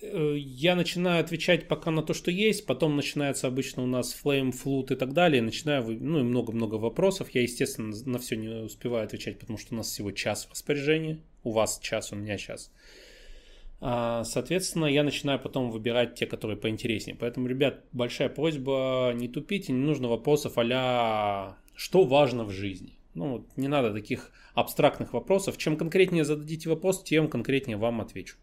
э, я начинаю отвечать пока на то, что есть, потом начинается обычно у нас flame, флут и так далее, начинаю, ну и много-много вопросов, я, естественно, на все не успеваю отвечать, потому что у нас всего час в распоряжении, у вас час, у меня час. А, соответственно, я начинаю потом выбирать те, которые поинтереснее. Поэтому, ребят, большая просьба, не тупите, не нужно вопросов а что важно в жизни. Ну, не надо таких абстрактных вопросов. Чем конкретнее зададите вопрос, тем конкретнее вам отвечу.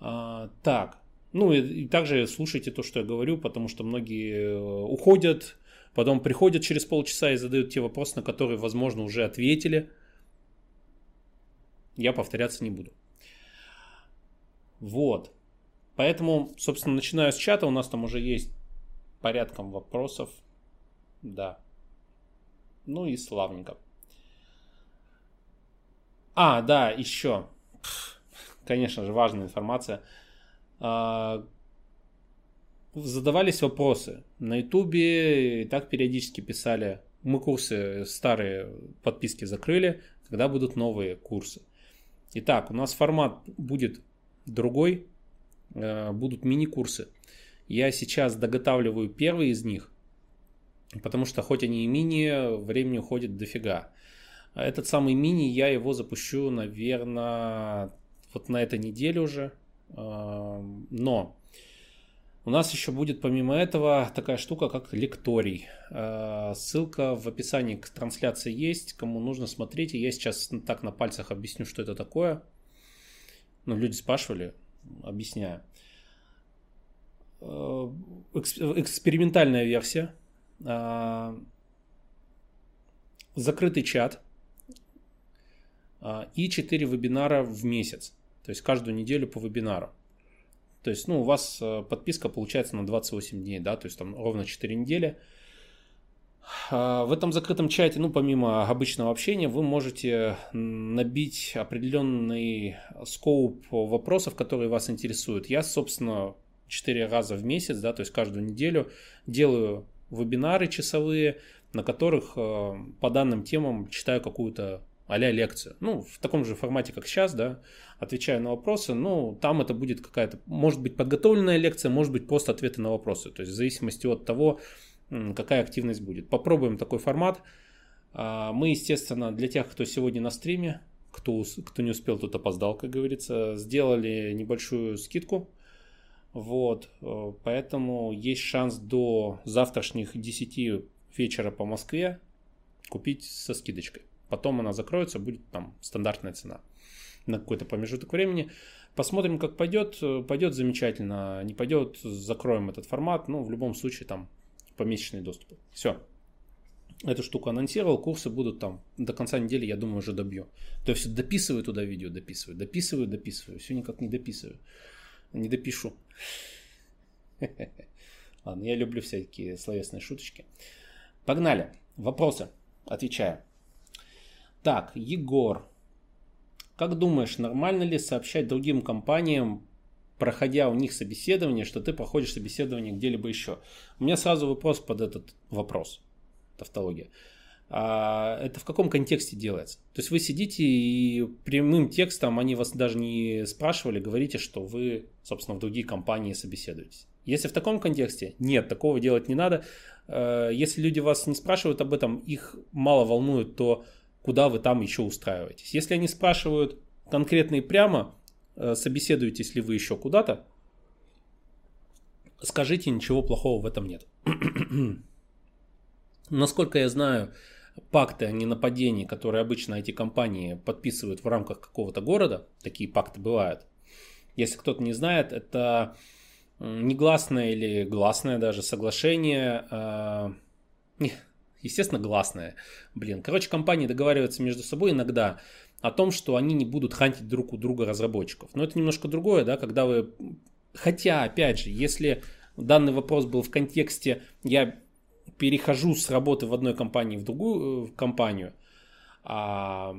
А, так, ну и, и также слушайте то, что я говорю, потому что многие э, уходят, потом приходят через полчаса и задают те вопросы, на которые, возможно, уже ответили. Я повторяться не буду. Вот. Поэтому, собственно, начинаю с чата. У нас там уже есть порядком вопросов. Да. Ну и славненько. А, да, еще. Конечно же, важная информация. А, задавались вопросы. На ютубе и так периодически писали. Мы курсы старые подписки закрыли. Когда будут новые курсы? Итак, у нас формат будет другой э, будут мини-курсы. Я сейчас доготавливаю первый из них, потому что хоть они и мини, времени уходит дофига. Этот самый мини, я его запущу, наверное, вот на этой неделе уже. Но у нас еще будет помимо этого такая штука, как лекторий. Э, ссылка в описании к трансляции есть. Кому нужно, смотрите. Я сейчас так на пальцах объясню, что это такое ну, люди спрашивали, объясняю. Э, экспериментальная версия, а, закрытый чат а, и 4 вебинара в месяц. То есть каждую неделю по вебинару. То есть, ну, у вас э, подписка получается на 28 дней, да, то есть там ровно 4 недели. А, в этом закрытом чате, ну, помимо обычного общения, вы можете набить определенный скоуп вопросов, которые вас интересуют. Я, собственно, 4 раза в месяц, да, то есть каждую неделю делаю вебинары часовые, на которых э, по данным темам читаю какую-то а лекцию. Ну, в таком же формате, как сейчас, да, отвечаю на вопросы. Ну, там это будет какая-то, может быть, подготовленная лекция, может быть, просто ответы на вопросы. То есть в зависимости от того, какая активность будет. Попробуем такой формат. А, мы, естественно, для тех, кто сегодня на стриме, кто, кто не успел, тот опоздал, как говорится, сделали небольшую скидку. Вот, э, поэтому есть шанс до завтрашних 10 вечера по Москве купить со скидочкой. Потом она закроется, будет там стандартная цена на какой-то промежуток времени. Посмотрим, как пойдет. Пойдет замечательно, не пойдет, закроем этот формат. Ну, в любом случае, там помесячные доступы. Все. Эту штуку анонсировал, курсы будут там до конца недели, я думаю, уже добью. То есть дописываю туда видео, дописываю, дописываю, дописываю. Все никак не дописываю. Не допишу. Ладно, я люблю всякие словесные шуточки. Погнали. Вопросы. Отвечаю. Так, Егор. Как думаешь, нормально ли сообщать другим компаниям проходя у них собеседование, что ты проходишь собеседование где-либо еще. У меня сразу вопрос под этот вопрос. Тавтология. А это в каком контексте делается? То есть вы сидите и прямым текстом, они вас даже не спрашивали, говорите, что вы, собственно, в другие компании собеседуетесь. Если в таком контексте, нет, такого делать не надо. Э, если люди вас не спрашивают об этом, их мало волнует то, куда вы там еще устраиваетесь. Если они спрашивают конкретно и прямо, Э, собеседуетесь ли вы еще куда-то, скажите, ничего плохого в этом нет. Насколько я знаю, пакты о ненападении, которые обычно эти компании подписывают в рамках какого-то города, такие пакты бывают. Если кто-то не знает, это негласное или гласное даже соглашение, э, естественно, гласное. Блин, короче, компании договариваются между собой иногда о том, что они не будут хантить друг у друга разработчиков. Но это немножко другое, да, когда вы... Хотя, опять же, если данный вопрос был в контексте «я перехожу с работы в одной компании в другую в компанию», а,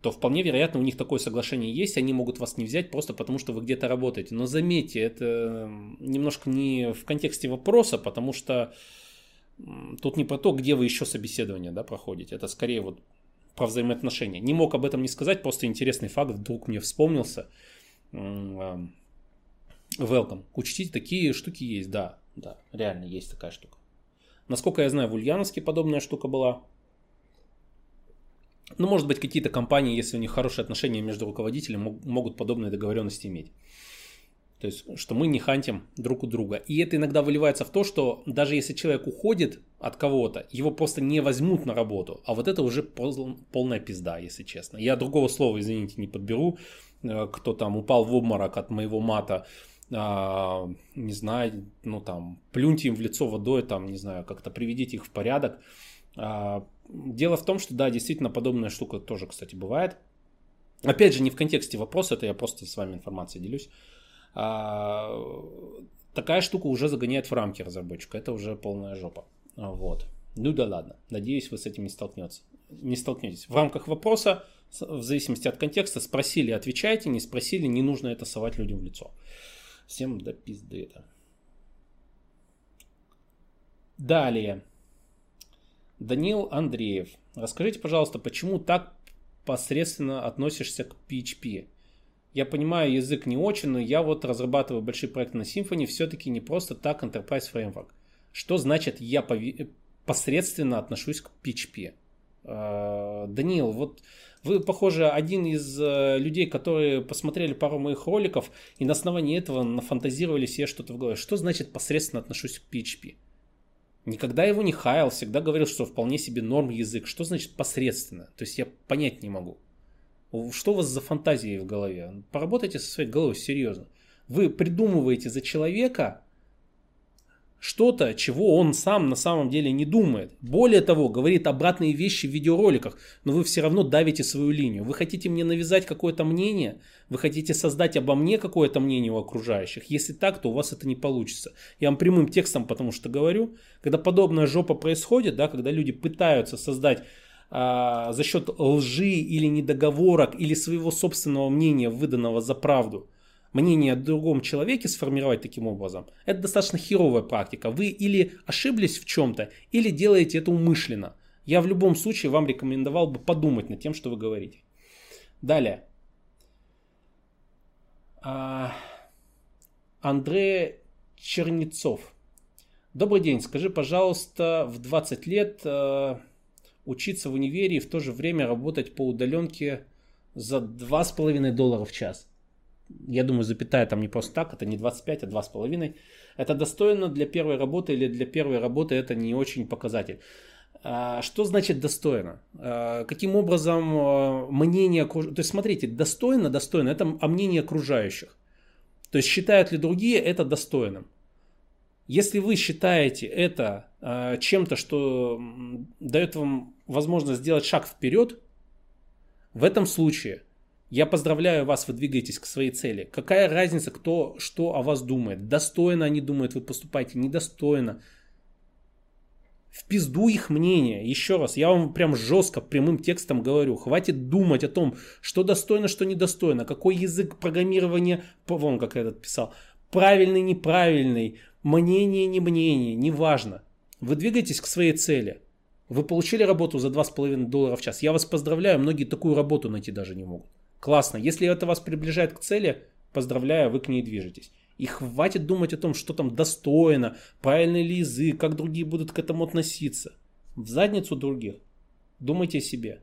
то вполне вероятно у них такое соглашение есть, они могут вас не взять просто потому, что вы где-то работаете. Но заметьте, это немножко не в контексте вопроса, потому что тут не про то, где вы еще собеседование да, проходите. Это скорее вот про взаимоотношения. Не мог об этом не сказать, просто интересный факт вдруг мне вспомнился. welcome. Учтите, такие штуки есть, да, да, реально есть такая штука. Насколько я знаю, в Ульяновске подобная штука была. Ну, может быть, какие-то компании, если у них хорошие отношения между руководителями, могут подобные договоренности иметь. То есть, что мы не хантим друг у друга. И это иногда выливается в то, что даже если человек уходит от кого-то, его просто не возьмут на работу. А вот это уже пол, полная пизда, если честно. Я другого слова, извините, не подберу. Э, кто там упал в обморок от моего мата, а, не знаю, ну там, плюньте им в лицо водой, там, не знаю, как-то приведите их в порядок. А, дело в том, что да, действительно подобная штука тоже, кстати, бывает. Опять же, не в контексте вопроса, это я просто с вами информацией делюсь. А, такая штука уже загоняет в рамки разработчика. Это уже полная жопа. Вот. Ну да ладно. Надеюсь, вы с этим не столкнетесь. Не столкнетесь. В рамках вопроса, в зависимости от контекста, спросили, отвечайте, не спросили, не нужно это совать людям в лицо. Всем до пизды это. Далее. Данил Андреев. Расскажите, пожалуйста, почему так посредственно относишься к PHP? Я понимаю, язык не очень, но я вот разрабатываю большие проекты на Symfony, все-таки не просто так Enterprise Framework. Что значит я посредственно отношусь к PHP? А, Даниил, вот вы, похоже, один из э, людей, которые посмотрели пару моих роликов и на основании этого нафантазировали себе что-то в голове. Что значит посредственно отношусь к PHP? Никогда его не хаял, всегда говорил, что вполне себе норм язык. Что значит посредственно? То есть я понять не могу. Что у вас за фантазии в голове? Поработайте со своей головой серьезно. Вы придумываете за человека что-то, чего он сам на самом деле не думает. Более того, говорит обратные вещи в видеороликах, но вы все равно давите свою линию. Вы хотите мне навязать какое-то мнение, вы хотите создать обо мне какое-то мнение у окружающих. Если так, то у вас это не получится. Я вам прямым текстом потому что говорю, когда подобная жопа происходит, да, когда люди пытаются создать а, за счет лжи или недоговорок или своего собственного мнения, выданного за правду, мнение о другом человеке сформировать таким образом, это достаточно херовая практика. Вы или ошиблись в чем-то, или делаете это умышленно. Я в любом случае вам рекомендовал бы подумать над тем, что вы говорите. Далее. А, Андрей Чернецов. Добрый день. Скажи, пожалуйста, в 20 лет а, учиться в универе и в то же время работать по удаленке за 2,5 доллара в час. Я думаю, запятая там не просто так, это не 25, а 2,5. Это достойно для первой работы или для первой работы это не очень показатель. А, что значит достойно? А, каким образом а, мнение... То есть смотрите, достойно, достойно, это мнение окружающих. То есть считают ли другие это достойным? Если вы считаете это чем-то, что дает вам возможность сделать шаг вперед, в этом случае я поздравляю вас, вы двигаетесь к своей цели. Какая разница, кто что о вас думает? Достойно они думают, вы поступаете, недостойно. В пизду их мнение. Еще раз, я вам прям жестко, прямым текстом говорю. Хватит думать о том, что достойно, что недостойно. Какой язык программирования, вон как я этот писал, правильный, неправильный, мнение, не мнение, неважно. Вы двигаетесь к своей цели. Вы получили работу за 2,5 доллара в час. Я вас поздравляю, многие такую работу найти даже не могут. Классно. Если это вас приближает к цели, поздравляю, вы к ней движетесь. И хватит думать о том, что там достойно, правильный ли язык, как другие будут к этому относиться. В задницу других. Думайте о себе.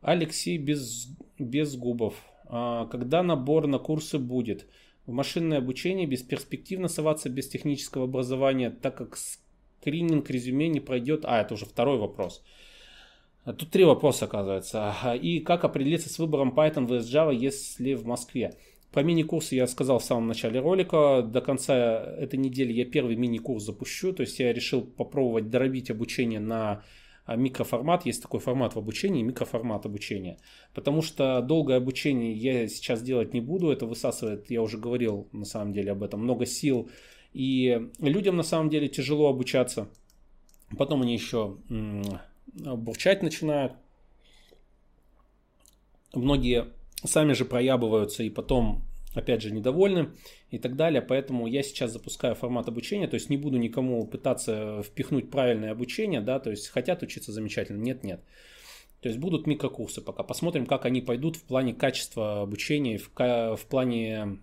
Алексей без, без губов. А, когда набор на курсы будет? В машинное обучение бесперспективно соваться без технического образования, так как скрининг резюме не пройдет. А, это уже второй вопрос. Тут три вопроса, оказывается. И как определиться с выбором Python vs Java, если в Москве? Про мини-курсы я сказал в самом начале ролика. До конца этой недели я первый мини-курс запущу. То есть я решил попробовать доробить обучение на а микроформат, есть такой формат в обучении, микроформат обучения. Потому что долгое обучение я сейчас делать не буду, это высасывает, я уже говорил на самом деле об этом, много сил. И людям на самом деле тяжело обучаться. Потом они еще бурчать начинают. Многие сами же проябываются и потом опять же, недовольны и так далее. Поэтому я сейчас запускаю формат обучения, то есть не буду никому пытаться впихнуть правильное обучение, да, то есть хотят учиться замечательно, нет, нет. То есть будут микрокурсы пока. Посмотрим, как они пойдут в плане качества обучения, в, в плане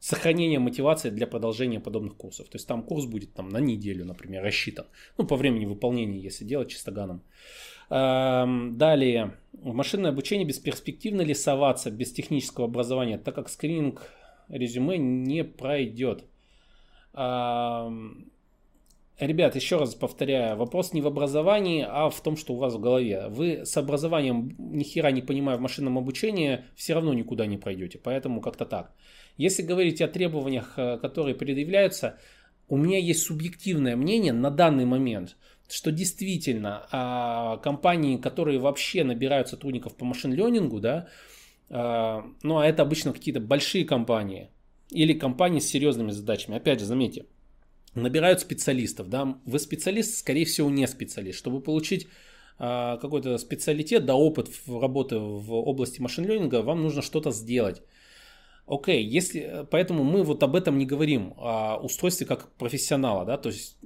сохранение мотивации для продолжения подобных курсов. То есть там курс будет там, на неделю, например, рассчитан. Ну, по времени выполнения, если делать чистоганом. Далее. В машинное обучение бесперспективно ли соваться без технического образования, так как скрининг резюме не пройдет. Ребят, еще раз повторяю, вопрос не в образовании, а в том, что у вас в голове. Вы с образованием, ни хера не понимая в машинном обучении, все равно никуда не пройдете. Поэтому как-то так. Если говорить о требованиях, э, которые предъявляются, у меня есть субъективное мнение на данный момент, что действительно а, компании, которые вообще набирают сотрудников по машин-ленингу, да, а, ну а это обычно какие-то большие компании или компании с серьезными задачами. Опять же, заметьте, набирают специалистов, да, вы специалист, скорее всего, не специалист. Чтобы получить а, какой-то специалитет, да, опыт в работы в области машин-ленинга, вам нужно что-то сделать. Окей, okay, если, поэтому мы вот об этом не говорим, о устройстве как профессионала, да, то есть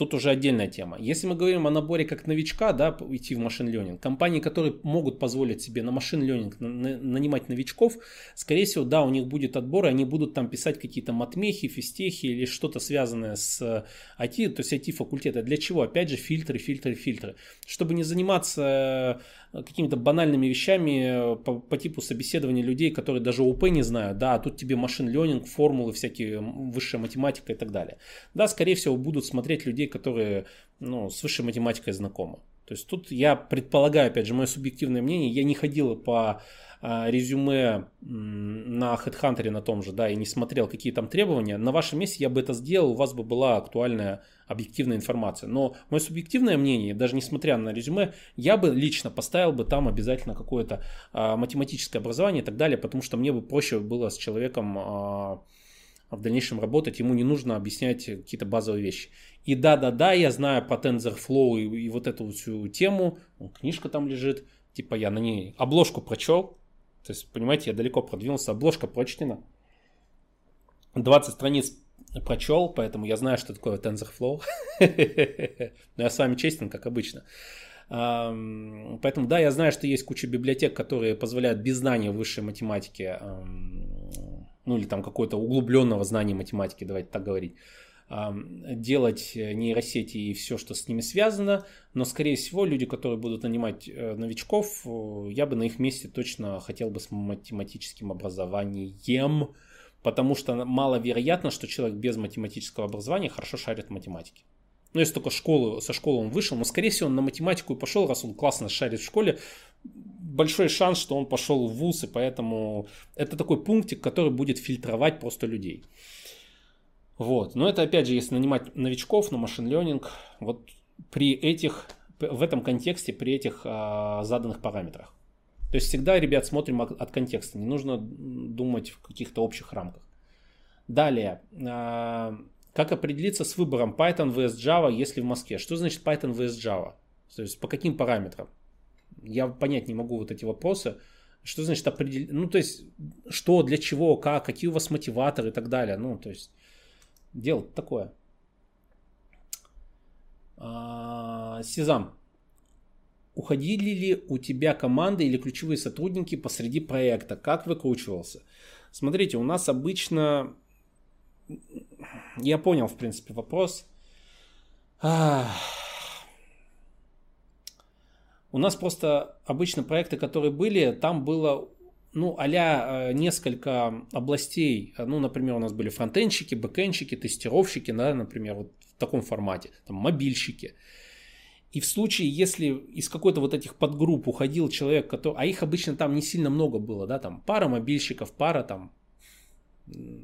тут уже отдельная тема. Если мы говорим о наборе как новичка, да, идти в машин ленинг, компании, которые могут позволить себе на машин ленинг нанимать новичков, скорее всего, да, у них будет отбор, и они будут там писать какие-то матмехи, физтехи или что-то связанное с IT, то есть IT-факультета. Для чего? Опять же, фильтры, фильтры, фильтры. Чтобы не заниматься э, какими-то банальными вещами э, по, по типу собеседования людей, которые даже ОП не знают, да, а тут тебе машин ленинг, формулы всякие, высшая математика и так далее. Да, скорее всего, будут смотреть людей, которые ну, с высшей математикой знакомы. То есть тут я предполагаю, опять же, мое субъективное мнение, я не ходил по а, резюме на HeadHunter на том же, да, и не смотрел, какие там требования, на вашем месте я бы это сделал, у вас бы была актуальная объективная информация. Но мое субъективное мнение, даже несмотря на резюме, я бы лично поставил бы там обязательно какое-то а, математическое образование и так далее, потому что мне бы проще было с человеком а, в дальнейшем работать, ему не нужно объяснять какие-то базовые вещи. И да-да-да, я знаю по TensorFlow и, и вот эту всю тему, книжка там лежит, типа я на ней обложку прочел, то есть, понимаете, я далеко продвинулся, обложка прочтена, 20 страниц прочел, поэтому я знаю, что такое TensorFlow. Но я с вами честен, как обычно. Поэтому да, я знаю, что есть куча библиотек, которые позволяют без знания высшей математики ну или там какое-то углубленного знания математики, давайте так говорить, делать нейросети и все, что с ними связано, но, скорее всего, люди, которые будут нанимать э, новичков, э, я бы на их месте точно хотел бы с математическим образованием, потому что маловероятно, что человек без математического образования хорошо шарит в математике. Ну, если только школы, со школы он вышел, но, скорее всего, он на математику и пошел, раз он классно шарит в школе, большой шанс, что он пошел в ВУЗ, и поэтому это такой пунктик, который будет фильтровать просто людей. Вот. Но это, опять же, если нанимать новичков на машин ленинг, вот при этих, в этом контексте, при этих а, заданных параметрах. То есть всегда, ребят, смотрим от, от контекста. Не нужно думать в каких-то общих рамках. Далее. А, как определиться с выбором Python vs Java, если в Москве? Что значит Python vs Java? То есть по каким параметрам? Я понять не могу вот эти вопросы. Что значит определить? Ну, то есть, что, для чего, как, какие у вас мотиваторы и так далее. Ну, то есть, дело такое. А, Сезам. Уходили ли у тебя команды или ключевые сотрудники посреди проекта? Как выкручивался? Смотрите, у нас обычно... Я понял, в принципе, вопрос. У нас просто обычно проекты, которые были, там было ну, а несколько областей. Ну, например, у нас были фронтенщики, бэкенщики, тестировщики, да, например, вот в таком формате, там, мобильщики. И в случае, если из какой-то вот этих подгрупп уходил человек, который, а их обычно там не сильно много было, да, там пара мобильщиков, пара там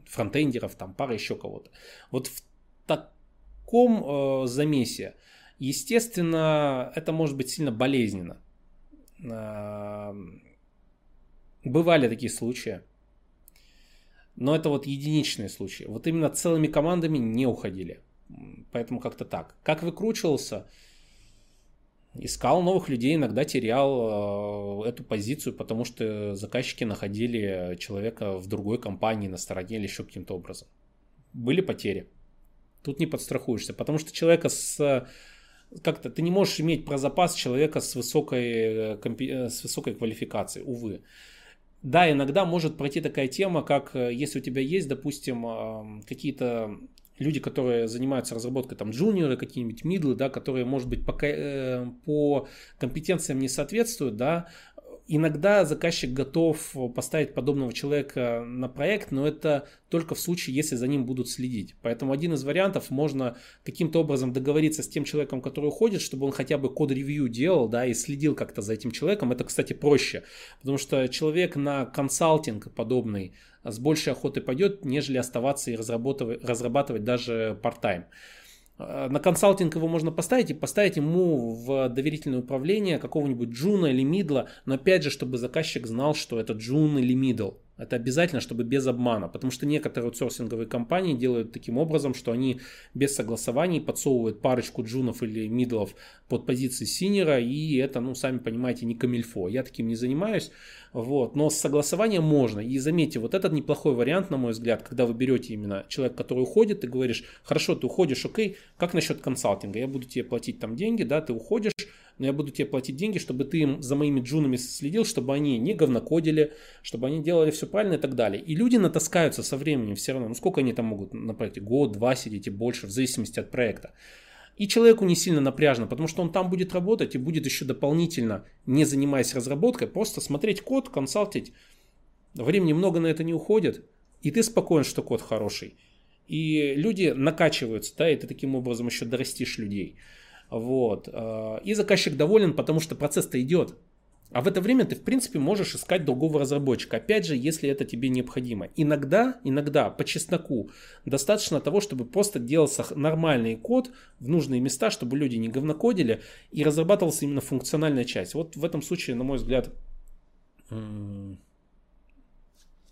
фронтендеров, там пара еще кого-то. Вот в таком э, замесе, естественно, это может быть сильно болезненно. Э, бывали такие случаи. Но это вот единичные случаи. Вот именно целыми командами не уходили. Поэтому как-то так. Как выкручивался? Искал новых людей, иногда терял э, эту позицию, потому что заказчики находили человека в другой компании на стороне или еще каким-то образом. Были потери. Тут не подстрахуешься, потому что человека с как-то ты не можешь иметь про запас человека с высокой, э, с высокой квалификацией, увы. да, иногда может пройти такая тема, как э, если у тебя есть, допустим, какие-то люди, которые занимаются разработкой, там, джуниоры, какие-нибудь мидлы, да, которые, может быть, по, э, по компетенциям не соответствуют, да, Иногда заказчик готов поставить подобного человека на проект, но это только в случае, если за ним будут следить. Поэтому один из вариантов можно каким-то образом договориться с тем человеком, который уходит, чтобы он хотя бы code review делал, да, и следил как-то за этим человеком. Это, кстати, проще, потому что человек на консалтинг подобный с большей охотой пойдет, нежели оставаться и разрабатывать, разрабатывать даже part-time. Э, на консалтинг его можно поставить и поставить ему в доверительное управление какого-нибудь джуна или мидла, но опять же, чтобы заказчик знал, что это джун или мидл. Это обязательно, чтобы без обмана, потому что некоторые аутсорсинговые компании делают таким образом, что они без согласований подсовывают парочку джунов или мидлов под позиции синера, и это, ну, сами понимаете, не камильфо. Я таким не занимаюсь, вот, но с согласованием можно. И заметьте, вот этот неплохой вариант, на мой взгляд, когда вы берете именно человека, который уходит, и говоришь, хорошо, ты уходишь, окей, как насчет консалтинга? Я буду тебе платить там деньги, да, ты уходишь, но я буду тебе платить деньги, чтобы ты за моими джунами следил, чтобы они не говнокодили, чтобы они делали все правильно и так далее. И люди натаскаются со временем все равно. Ну сколько они там могут на проекте? Год, два сидеть и больше, в зависимости от проекта. И человеку не сильно напряжно, потому что он там будет работать и будет еще дополнительно, не занимаясь разработкой, просто смотреть код, консалтить. Времени много на это не уходит, и ты спокоен, что код хороший. И люди накачиваются, да, и ты таким образом еще дорастишь людей. Вот. Э, и заказчик доволен, потому что процесс-то идет. А в это время ты, в принципе, можешь искать другого разработчика. Опять же, если это тебе необходимо. Иногда, иногда, по чесноку, достаточно того, чтобы просто делался нормальный код в нужные места, чтобы люди не говнокодили, и разрабатывался именно функциональная часть. Вот в этом случае, на мой взгляд,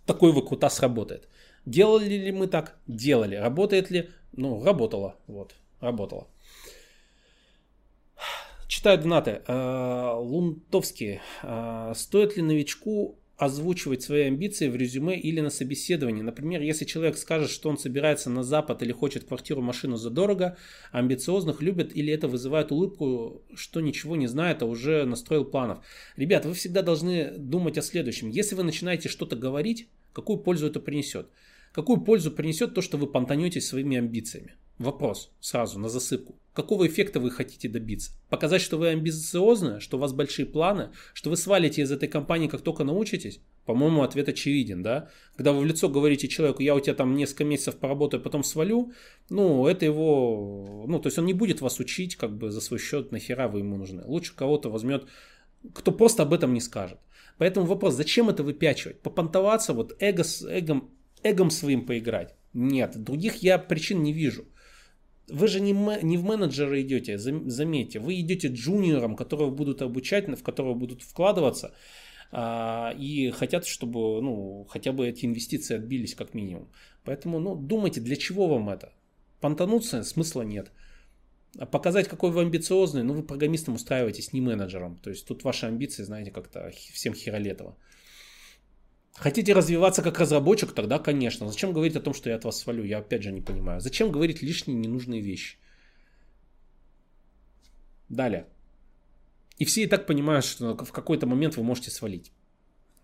такой выкрутас работает. Делали ли мы так? Делали. Работает ли? Ну, работало. Вот, работало. Читаю донаты. Э, Лунтовский. Э, стоит ли новичку озвучивать свои амбиции в резюме или на собеседовании. Например, если человек скажет, что он собирается на Запад или хочет квартиру, машину задорого, амбициозных любят или это вызывает улыбку, что ничего не знает, а уже настроил планов. Ребят, вы всегда должны думать о следующем. Если вы начинаете что-то говорить, какую пользу это принесет? Какую пользу принесет то, что вы понтанетесь своими амбициями? Вопрос сразу на засыпку. Какого эффекта вы хотите добиться? Показать, что вы амбициозны, что у вас большие планы, что вы свалите из этой компании, как только научитесь? По-моему, ответ очевиден, да? Когда вы в лицо говорите человеку, я у тебя там несколько месяцев поработаю, потом свалю, ну, это его, ну, то есть он не будет вас учить, как бы за свой счет, нахера вы ему нужны. Лучше кого-то возьмет, кто просто об этом не скажет. Поэтому вопрос, зачем это выпячивать? Попонтоваться, вот эго, эгом, эгом своим поиграть? Нет, других я причин не вижу. Вы же не, не в менеджеры идете, заметьте, вы идете джуниором, которого будут обучать, в которого будут вкладываться, а, и хотят, чтобы ну, хотя бы эти инвестиции отбились как минимум. Поэтому ну, думайте, для чего вам это? Понтануться смысла нет. А показать, какой вы амбициозный, ну вы программистом устраиваетесь, не менеджером. То есть тут ваши амбиции, знаете, как-то всем херолетово. Хотите развиваться как разработчик, тогда, конечно. Зачем говорить о том, что я от вас свалю? Я опять же не понимаю. Зачем говорить лишние ненужные вещи? Далее. И все и так понимают, что в какой-то момент вы можете свалить.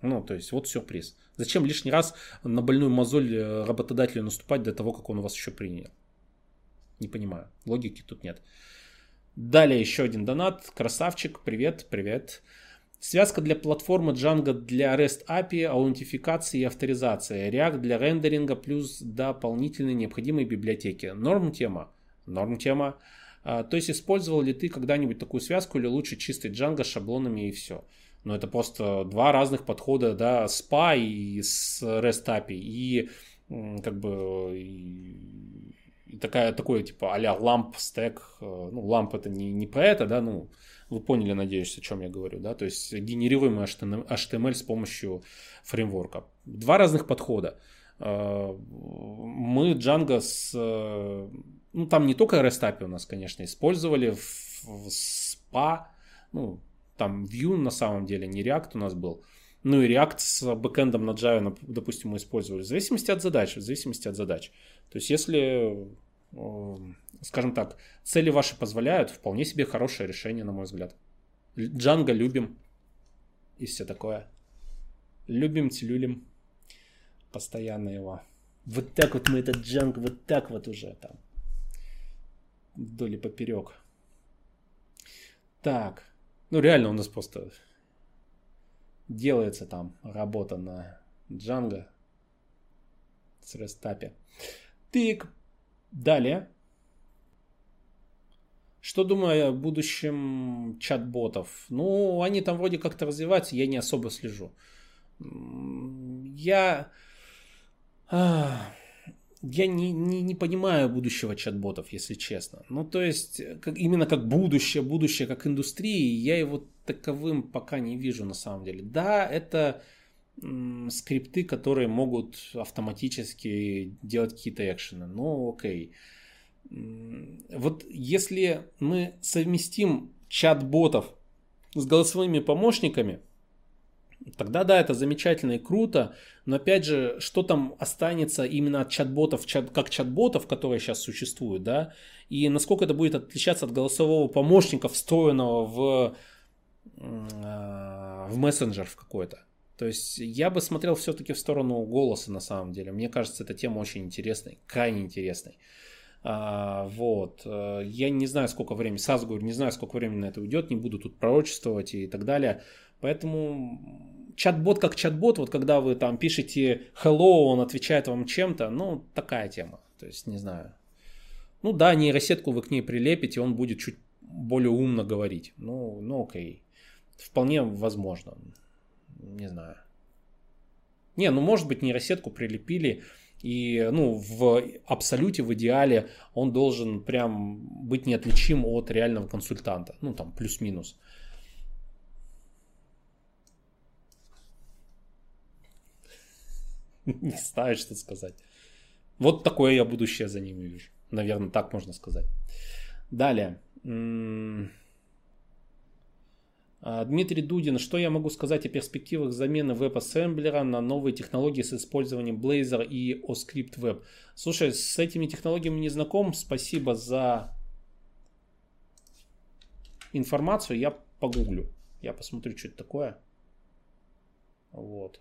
Ну, то есть, вот сюрприз. Зачем лишний раз на больную мозоль э, работодателю наступать до того, как он вас еще принял? Не понимаю. Логики тут нет. Далее еще один донат. Красавчик. Привет, привет. Связка для платформы Django для REST API, аутентификации и авторизации. React для рендеринга плюс дополнительные необходимые библиотеки. Норм тема. Норм тема. А, то есть использовал ли ты когда-нибудь такую связку или лучше чистый Django с шаблонами и все? Но это просто два разных подхода, да, SPA и с REST API. И как бы и, такая, такое типа а-ля ламп стек. Ну, ламп это не, не про это, да, ну, вы поняли, надеюсь, о чем я говорю, да, то есть генерируемый HTML с помощью фреймворка. Два разных подхода. А, мы Django с... Ну, там не только REST API у нас, конечно, использовали, в SPA, ну, там Vue на самом деле, не React у нас был. Ну и React с бэкэндом на Java, допустим, мы использовали. В зависимости от задач, в зависимости от задач. То есть если скажем так, цели ваши позволяют, вполне себе хорошее решение, на мой взгляд. Джанго любим и все такое. Любим, целюлим. Постоянно его. Вот так вот мы этот джанг, вот так вот уже там. Вдоль и поперек. Так. Ну, реально у нас просто делается там работа на Django с рестапе. Тык. Далее. Что думаю о будущем чат-ботов? Ну, они там вроде как-то развиваются, я не особо слежу. Я... Я не, не, не понимаю будущего чат-ботов, если честно. Ну, то есть, как, именно как будущее, будущее как индустрии, я его таковым пока не вижу на самом деле. Да, это м, скрипты, которые могут автоматически делать какие-то экшены. Ну, окей. Вот если мы совместим чат-ботов с голосовыми помощниками, тогда да, это замечательно и круто, но опять же, что там останется именно от чат-ботов, чат, как чат-ботов, которые сейчас существуют, да, и насколько это будет отличаться от голосового помощника, встроенного в, в мессенджер в какой-то. То есть я бы смотрел все-таки в сторону голоса на самом деле. Мне кажется, эта тема очень интересной, крайне интересной. А, вот. Э, я не знаю, сколько времени, сразу говорю, не знаю, сколько времени на это уйдет, не буду тут пророчествовать и так далее. Поэтому чат-бот как чат-бот, вот когда вы там пишете hello, он отвечает вам чем-то, ну, такая тема. То есть, не знаю. Ну да, нейросетку вы к ней прилепите, он будет чуть более умно говорить. Ну, ну окей. Вполне возможно. Не знаю. Не, ну может быть нейросетку прилепили, и ну, в абсолюте, в идеале он должен прям быть неотличим от реального консультанта. Ну там плюс-минус. Не знаю, что сказать. Вот такое я будущее за ними вижу. Наверное, так можно сказать. Далее. А, Дмитрий Дудин, что я могу сказать о перспективах замены веб-ассемблера на новые технологии с использованием Blazor и OScript Web? Слушай, с этими технологиями не знаком. Спасибо за информацию. Я погуглю. Я посмотрю, что это такое. Вот.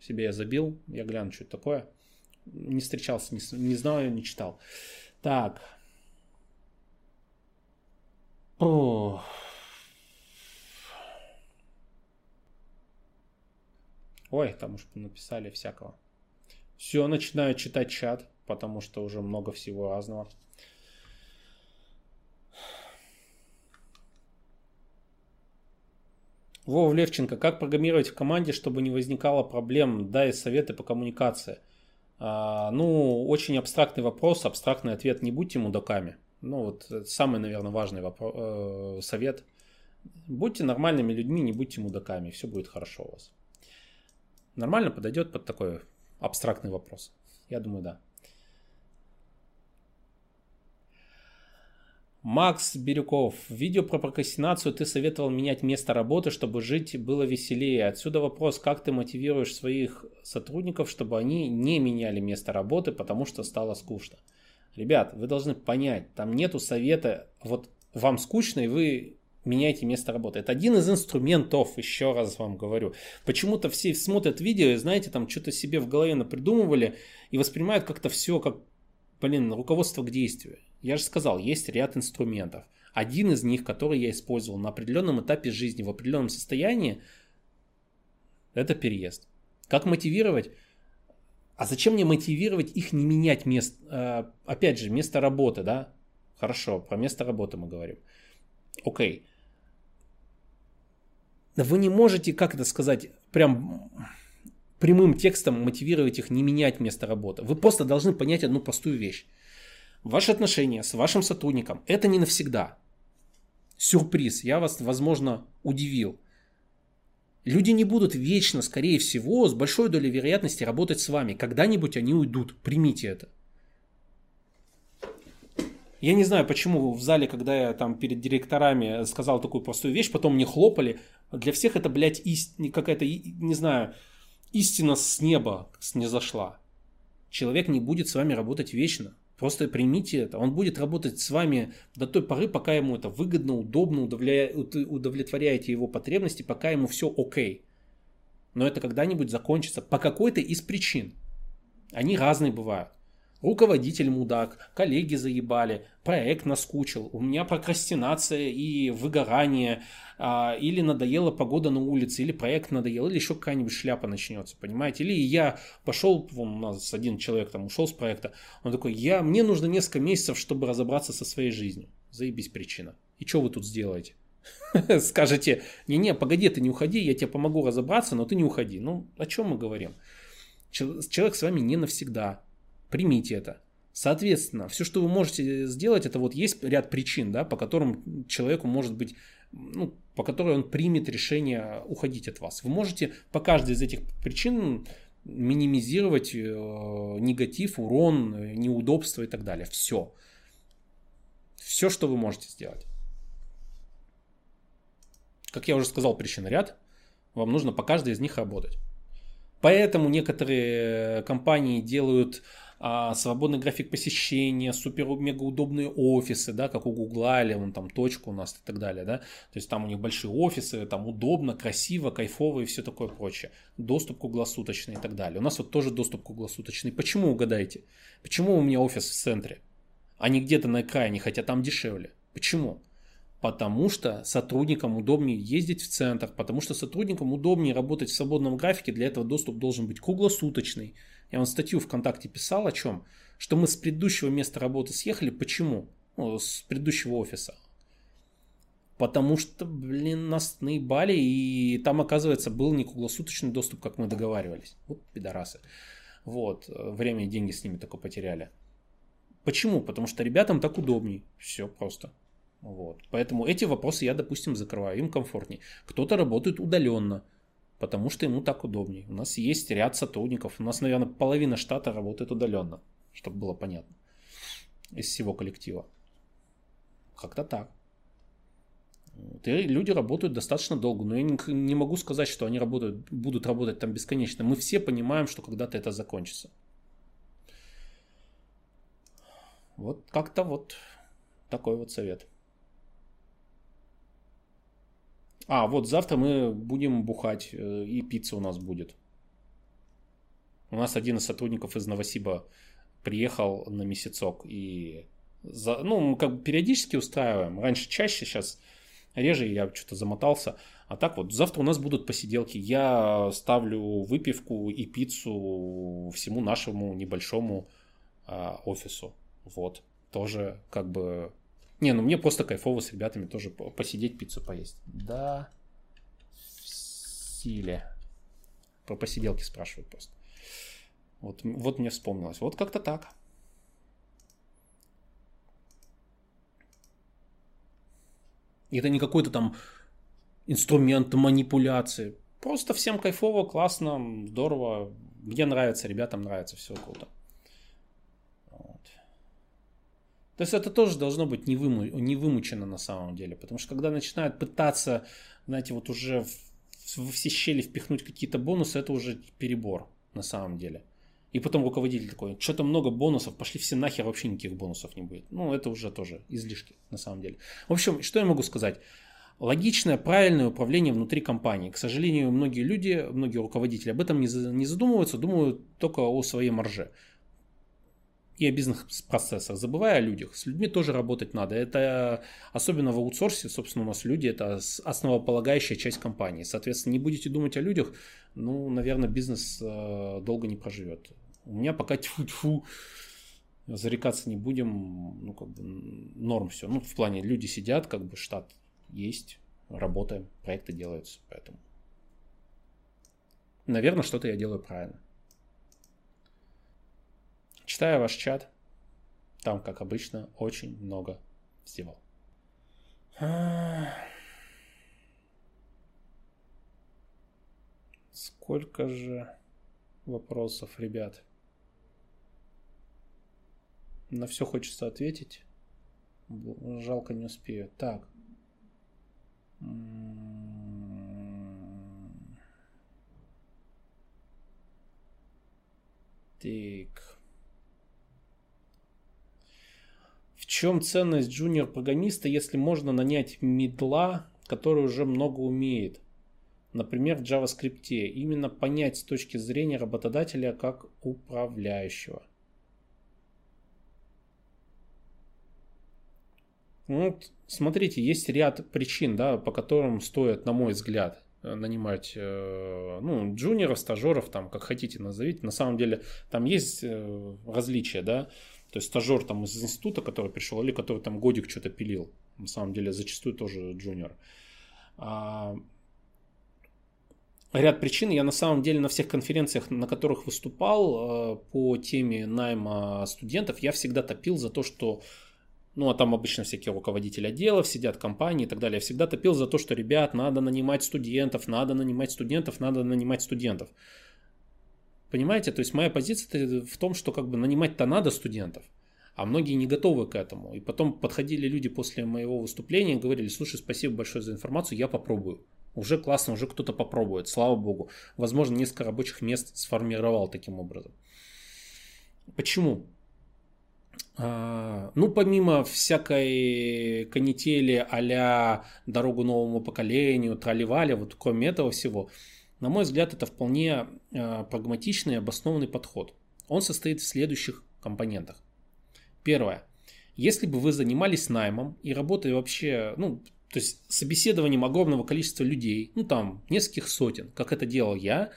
Себе я забил. Я гляну, что это такое. Не встречался, не, не знаю, не читал. Так. Ох. Ой, там уж написали всякого. Все, начинаю читать чат, потому что уже много всего разного. Вова Левченко, как программировать в команде, чтобы не возникало проблем? Дай советы по коммуникации. А, ну, очень абстрактный вопрос, абстрактный ответ. Не будьте мудаками. Ну, вот самый, наверное, важный вопрос, э, совет. Будьте нормальными людьми, не будьте мудаками, все будет хорошо у вас. Нормально подойдет под такой абстрактный вопрос? Я думаю, да. Макс Бирюков. Видео про прокрастинацию ты советовал менять место работы, чтобы жить было веселее. Отсюда вопрос, как ты мотивируешь своих сотрудников, чтобы они не меняли место работы, потому что стало скучно. Ребят, вы должны понять, там нету совета, вот вам скучно, и вы меняйте место работы. Это один из инструментов, еще раз вам говорю. Почему-то все смотрят видео и, знаете, там что-то себе в голове напридумывали и воспринимают как-то все как, блин, руководство к действию. Я же сказал, есть ряд инструментов. Один из них, который я использовал на определенном этапе жизни, в определенном состоянии, это переезд. Как мотивировать? А зачем мне мотивировать их не менять место? Э, опять же, место работы, да? Хорошо, про место работы мы говорим. Окей. Вы не можете, как это сказать, прям прямым текстом мотивировать их не менять место работы. Вы просто должны понять одну простую вещь. Ваши отношения с вашим сотрудником – это не навсегда. Сюрприз, я вас, возможно, удивил. Люди не будут вечно, скорее всего, с большой долей вероятности работать с вами. Когда-нибудь они уйдут. Примите это. Я не знаю, почему в зале, когда я там перед директорами сказал такую простую вещь, потом мне хлопали. Для всех это, блядь, ист... какая-то, не знаю, истина с неба не зашла. Человек не будет с вами работать вечно. Просто примите это. Он будет работать с вами до той поры, пока ему это выгодно, удобно, удовлетворяете его потребности, пока ему все окей. Но это когда-нибудь закончится по какой-то из причин. Они разные бывают. Руководитель мудак, коллеги заебали, проект наскучил, у меня прокрастинация и выгорание, а, или надоела погода на улице, или проект надоел, или еще какая-нибудь шляпа начнется, понимаете? Или я пошел, вон, у нас один человек там ушел с проекта, он такой, я, мне нужно несколько месяцев, чтобы разобраться со своей жизнью. Заебись причина. И что вы тут сделаете? Скажете, не-не, погоди, ты не уходи, я тебе помогу разобраться, но ты не уходи. Ну, о чем мы говорим? Человек с вами не навсегда. Примите это. Соответственно, все, что вы можете сделать, это вот есть ряд причин, да, по которым человеку может быть, ну, по которой он примет решение уходить от вас. Вы можете по каждой из этих причин минимизировать э, негатив, урон, неудобства и так далее. Все. Все, что вы можете сделать. Как я уже сказал, причин ряд. Вам нужно по каждой из них работать. Поэтому некоторые компании делают а, свободный график посещения, супер-мега удобные офисы, да, как у Гугла или вон там точка у нас и так далее, да, то есть там у них большие офисы, там удобно, красиво, кайфово и все такое прочее. Доступ круглосуточный и так далее. У нас вот тоже доступ круглосуточный. Почему, угадайте? Почему у меня офис в центре, а не где-то на окраине, хотя там дешевле? Почему? Потому что сотрудникам удобнее ездить в центр, потому что сотрудникам удобнее работать в свободном графике, для этого доступ должен быть круглосуточный. Я вам статью ВКонтакте писал о чем? Что мы с предыдущего места работы съехали. Почему? Ну, с предыдущего офиса. Потому что, блин, нас наебали, и там, оказывается, был не круглосуточный доступ, как мы договаривались. Вот пидорасы. Вот, время и деньги с ними только потеряли. Почему? Потому что ребятам так удобней. Все просто. Вот. Поэтому эти вопросы я, допустим, закрываю, им комфортнее. Кто-то работает удаленно, потому что ему так удобнее. У нас есть ряд сотрудников, у нас, наверное, половина штата работает удаленно, чтобы было понятно, из всего коллектива. Как-то так. И люди работают достаточно долго, но я не, не могу сказать, что они работают, будут работать там бесконечно. Мы все понимаем, что когда-то это закончится. Вот как-то вот такой вот совет. А, вот завтра мы будем бухать, э, и пицца у нас будет. У нас один из сотрудников из Новосиба приехал на месяцок и за, ну, мы как бы периодически устраиваем. Раньше чаще, сейчас реже я что-то замотался. А так вот, завтра у нас будут посиделки. Я ставлю выпивку и пиццу всему нашему небольшому а, офису. Вот. Тоже как бы не, ну мне просто кайфово с ребятами тоже посидеть, пиццу поесть. Да, в силе. Про посиделки спрашивают просто. Вот, вот мне вспомнилось. Вот как-то так. Это не какой-то там инструмент манипуляции. Просто всем кайфово, классно, здорово. Мне нравится, ребятам нравится, все круто. То есть это тоже должно быть невыму, невымучено на самом деле. Потому что когда начинают пытаться, знаете, вот уже в, во все щели впихнуть какие-то бонусы, это уже перебор на самом деле. И потом руководитель такой, что-то много бонусов, пошли все нахер, вообще никаких бонусов не будет. Ну, это уже тоже излишки на самом деле. В общем, что я могу сказать? Логичное, правильное управление внутри компании. К сожалению, многие люди, многие руководители об этом не задумываются, думают только о своей марже и о бизнес-процессах, забывая о людях. С людьми тоже работать надо. Это особенно в аутсорсе, собственно, у нас люди это основополагающая часть компании. Соответственно, не будете думать о людях, ну, наверное, бизнес э, долго не проживет. У меня пока тьфу-тьфу, зарекаться не будем, ну, как бы норм все. Ну, в плане люди сидят, как бы штат есть, работаем, проекты делаются, поэтому. Наверное, что-то я делаю правильно. Читаю ваш чат. Там, как обычно, очень много всего. Сколько же вопросов, ребят? На все хочется ответить. Жалко не успею. Так. Так. В чем ценность джуниор-программиста, если можно нанять медла, который уже много умеет? например, в JavaScript, именно понять с точки зрения работодателя как управляющего. Ну, вот, смотрите, есть ряд причин, да, по которым стоит, на мой взгляд, э, нанимать э, ну, джуниоров, стажеров, там, как хотите назовите. На самом деле, там есть э, различия, да. То есть стажер там из института, который пришел, или который там годик что-то пилил. На самом деле, зачастую тоже джуниор. А, ряд причин. Я на самом деле на всех конференциях, на которых выступал по теме найма студентов, я всегда топил за то, что ну, а там обычно всякие руководители отделов сидят, компании и так далее. Я всегда топил за то, что, ребят, надо нанимать студентов, надо нанимать студентов, надо нанимать студентов. Понимаете? То есть моя позиция в том, что как бы нанимать-то надо студентов, а многие не готовы к этому. И потом подходили люди после моего выступления и говорили, слушай, спасибо большое за информацию, я попробую. Уже классно, уже кто-то попробует, слава богу. Возможно, несколько рабочих мест сформировал таким образом. Почему? А, ну, помимо всякой канители а дорогу новому поколению, траливали, вот кроме этого всего, на мой взгляд, это вполне а, прагматичный и обоснованный подход. Он состоит в следующих компонентах. Первое. Если бы вы занимались наймом и работали вообще, ну, то есть собеседованием огромного количества людей, ну, там, нескольких сотен, как это делал я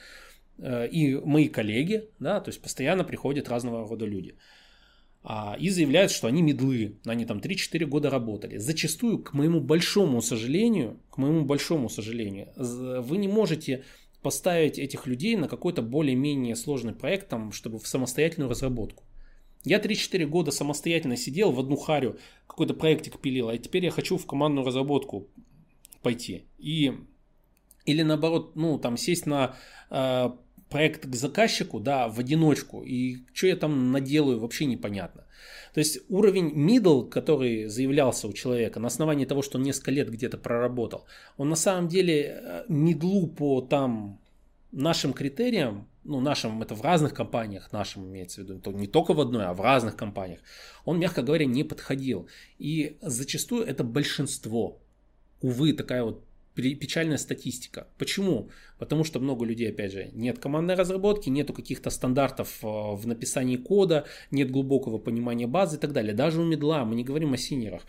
э, и мои коллеги, да, то есть постоянно приходят разного рода люди – а, и заявляют, что они медлы, они там 3-4 года работали. Зачастую, к моему большому сожалению, к моему большому сожалению, вы не можете поставить этих людей на какой-то более-менее сложный проект, там, чтобы в самостоятельную разработку. Я 3-4 года самостоятельно сидел в одну харю, какой-то проектик пилил, а теперь я хочу в командную разработку пойти. И, или наоборот, ну, там, сесть на э, проект к заказчику, да, в одиночку, и что я там наделаю, вообще непонятно. То есть уровень middle, который заявлялся у человека на основании того, что он несколько лет где-то проработал, он на самом деле медлу э, по там нашим критериям, ну, нашим, это в разных компаниях, нашим имеется в виду, не только в одной, а в разных компаниях, он, мягко говоря, не подходил. И зачастую это большинство. Увы, такая вот печальная статистика. Почему? Потому что много людей, опять же, нет командной разработки, нету каких-то стандартов э, в написании кода, нет глубокого понимания базы и так далее. Даже у медла, мы не говорим о синерах.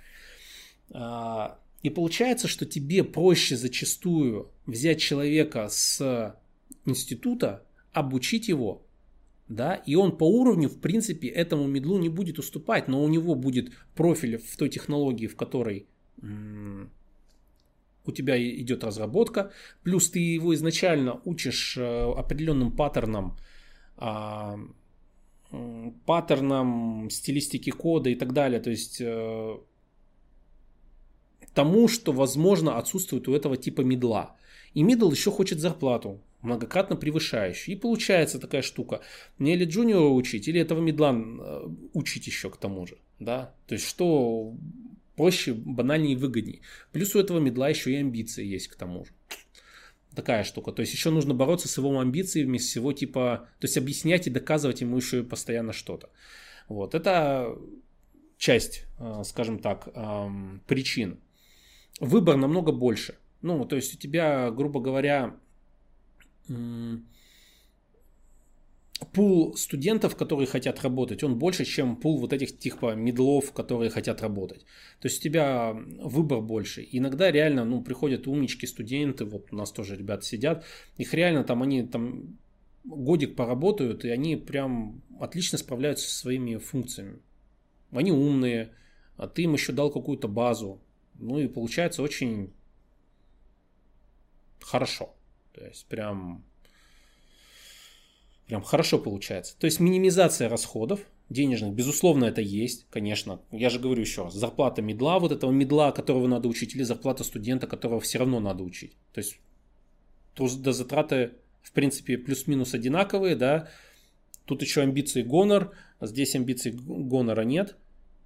А, и получается, что тебе проще зачастую взять человека с института, обучить его, да, и он по уровню, в принципе, этому медлу не будет уступать, но у него будет профиль в той технологии, в которой у тебя идет разработка, плюс ты его изначально учишь э, определенным паттернам, паттернам стилистики кода и так далее, то есть э, тому, что, возможно, отсутствует у этого типа медла. И мидл еще хочет зарплату, многократно превышающую. И получается такая штука. Мне или джуниора учить, или этого медла э, учить еще к тому же. Да? То есть, что проще, банальнее и выгоднее. Плюс у этого медла еще и амбиции есть к тому же. Такая штука. То есть еще нужно бороться с его амбициями, с его типа... То есть объяснять и доказывать ему еще и постоянно что-то. Вот. Это часть, э, скажем так, эм, причин. Выбор намного больше. Ну, то есть у тебя, грубо говоря, пул студентов, которые хотят работать, он больше, чем пул вот этих типа медлов, которые хотят работать. То есть у тебя выбор больше. Иногда реально, ну, приходят умнички студенты, вот у нас тоже ребята сидят, их реально там, они там годик поработают, и они прям отлично справляются со своими функциями. Они умные, а ты им еще дал какую-то базу. Ну и получается очень хорошо. То есть прям Прям хорошо получается. То есть минимизация расходов денежных, безусловно, это есть, конечно. Я же говорю еще раз, зарплата медла, вот этого медла, которого надо учить, или зарплата студента, которого все равно надо учить. То есть до затраты, в принципе, плюс-минус одинаковые, да. Тут еще амбиции гонор, здесь амбиций гонора нет,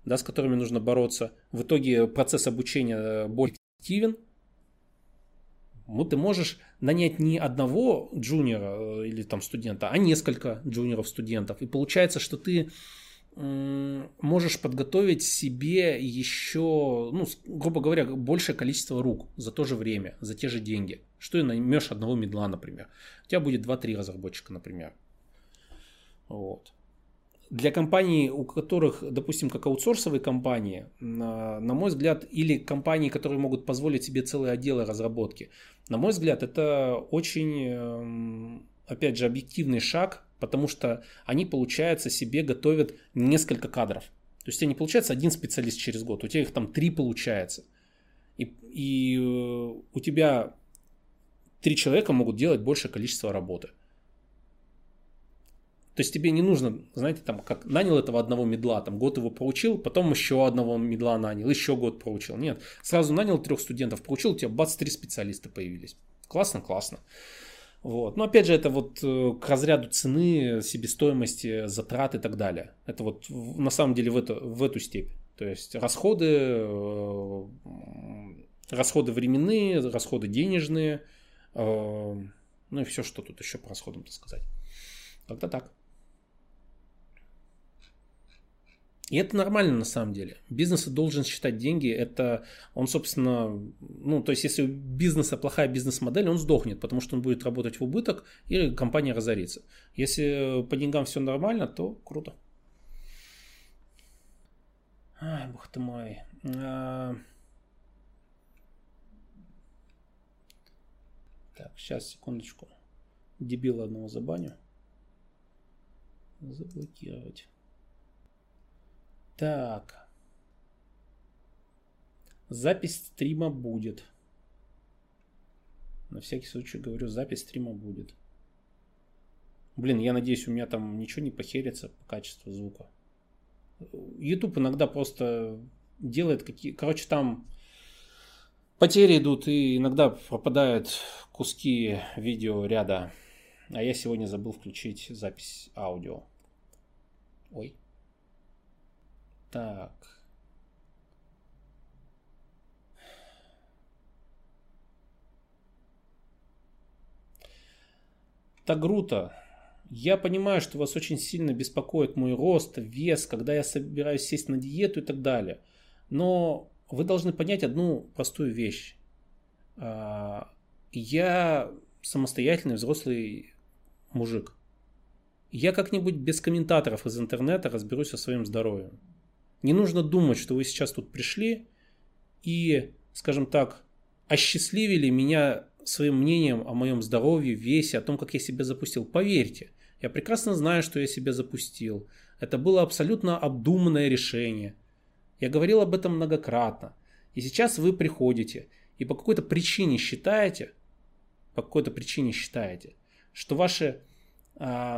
да, с которыми нужно бороться. В итоге процесс обучения более эффективен, ну, ты можешь нанять не одного джуниора э, или там студента, а несколько джуниоров студентов. И получается, что ты можешь подготовить себе еще, ну, грубо говоря, большее количество рук за то же время, за те же деньги. Что и наймешь одного медла, например. У тебя будет 2-3 разработчика, например. Вот. Для компаний, у которых, допустим, как аутсорсовые компании, на, мой взгляд, или компании, которые могут позволить себе целые отделы разработки, на мой взгляд, это очень, эм, опять же, объективный шаг потому что они, получается, себе готовят несколько кадров. То есть у тебя не получается один специалист через год, у тебя их там три получается. И, и э, у тебя три человека могут делать большее количество работы. То есть тебе не нужно, знаете, там, как нанял этого одного медла, там год его проучил, потом еще одного медла нанял, еще год проучил. Нет, сразу нанял трех студентов, проучил, у тебя бац, три специалиста появились. Классно, классно. Вот. Но опять же, это вот э, к разряду цены, себестоимости, затрат и так далее. Это вот на самом деле в эту, в эту степь. То есть расходы, э, расходы временные, расходы денежные, э, ну и все, что тут еще по расходам-то сказать. Как-то так. И это нормально на самом деле. Бизнес должен считать деньги. Это он, собственно, ну, то есть, если у бизнеса плохая бизнес-модель, он сдохнет, потому что он будет работать в убыток, и компания разорится. Если по деньгам все нормально, то круто. Ай, бог ты мой. А... Так, сейчас, секундочку. Дебила одного забаню. Заблокировать. Так. Запись стрима будет. На всякий случай говорю, запись стрима будет. Блин, я надеюсь, у меня там ничего не похерится по качеству звука. YouTube иногда просто делает какие... Короче, там потери идут и иногда пропадают куски видео ряда. А я сегодня забыл включить запись аудио. Ой. Так. Тагрута. Я понимаю, что вас очень сильно беспокоит мой рост, вес, когда я собираюсь сесть на диету и так далее. Но вы должны понять одну простую вещь. А, я самостоятельный взрослый мужик. Я как-нибудь без комментаторов из интернета разберусь со своим здоровьем. Не нужно думать, что вы сейчас тут пришли и, скажем так, осчастливили меня своим мнением о моем здоровье, весе, о том, как я себя запустил. Поверьте, я прекрасно знаю, что я себя запустил. Это было абсолютно обдуманное решение. Я говорил об этом многократно. И сейчас вы приходите и по какой-то причине считаете, по какой-то причине считаете, что ваши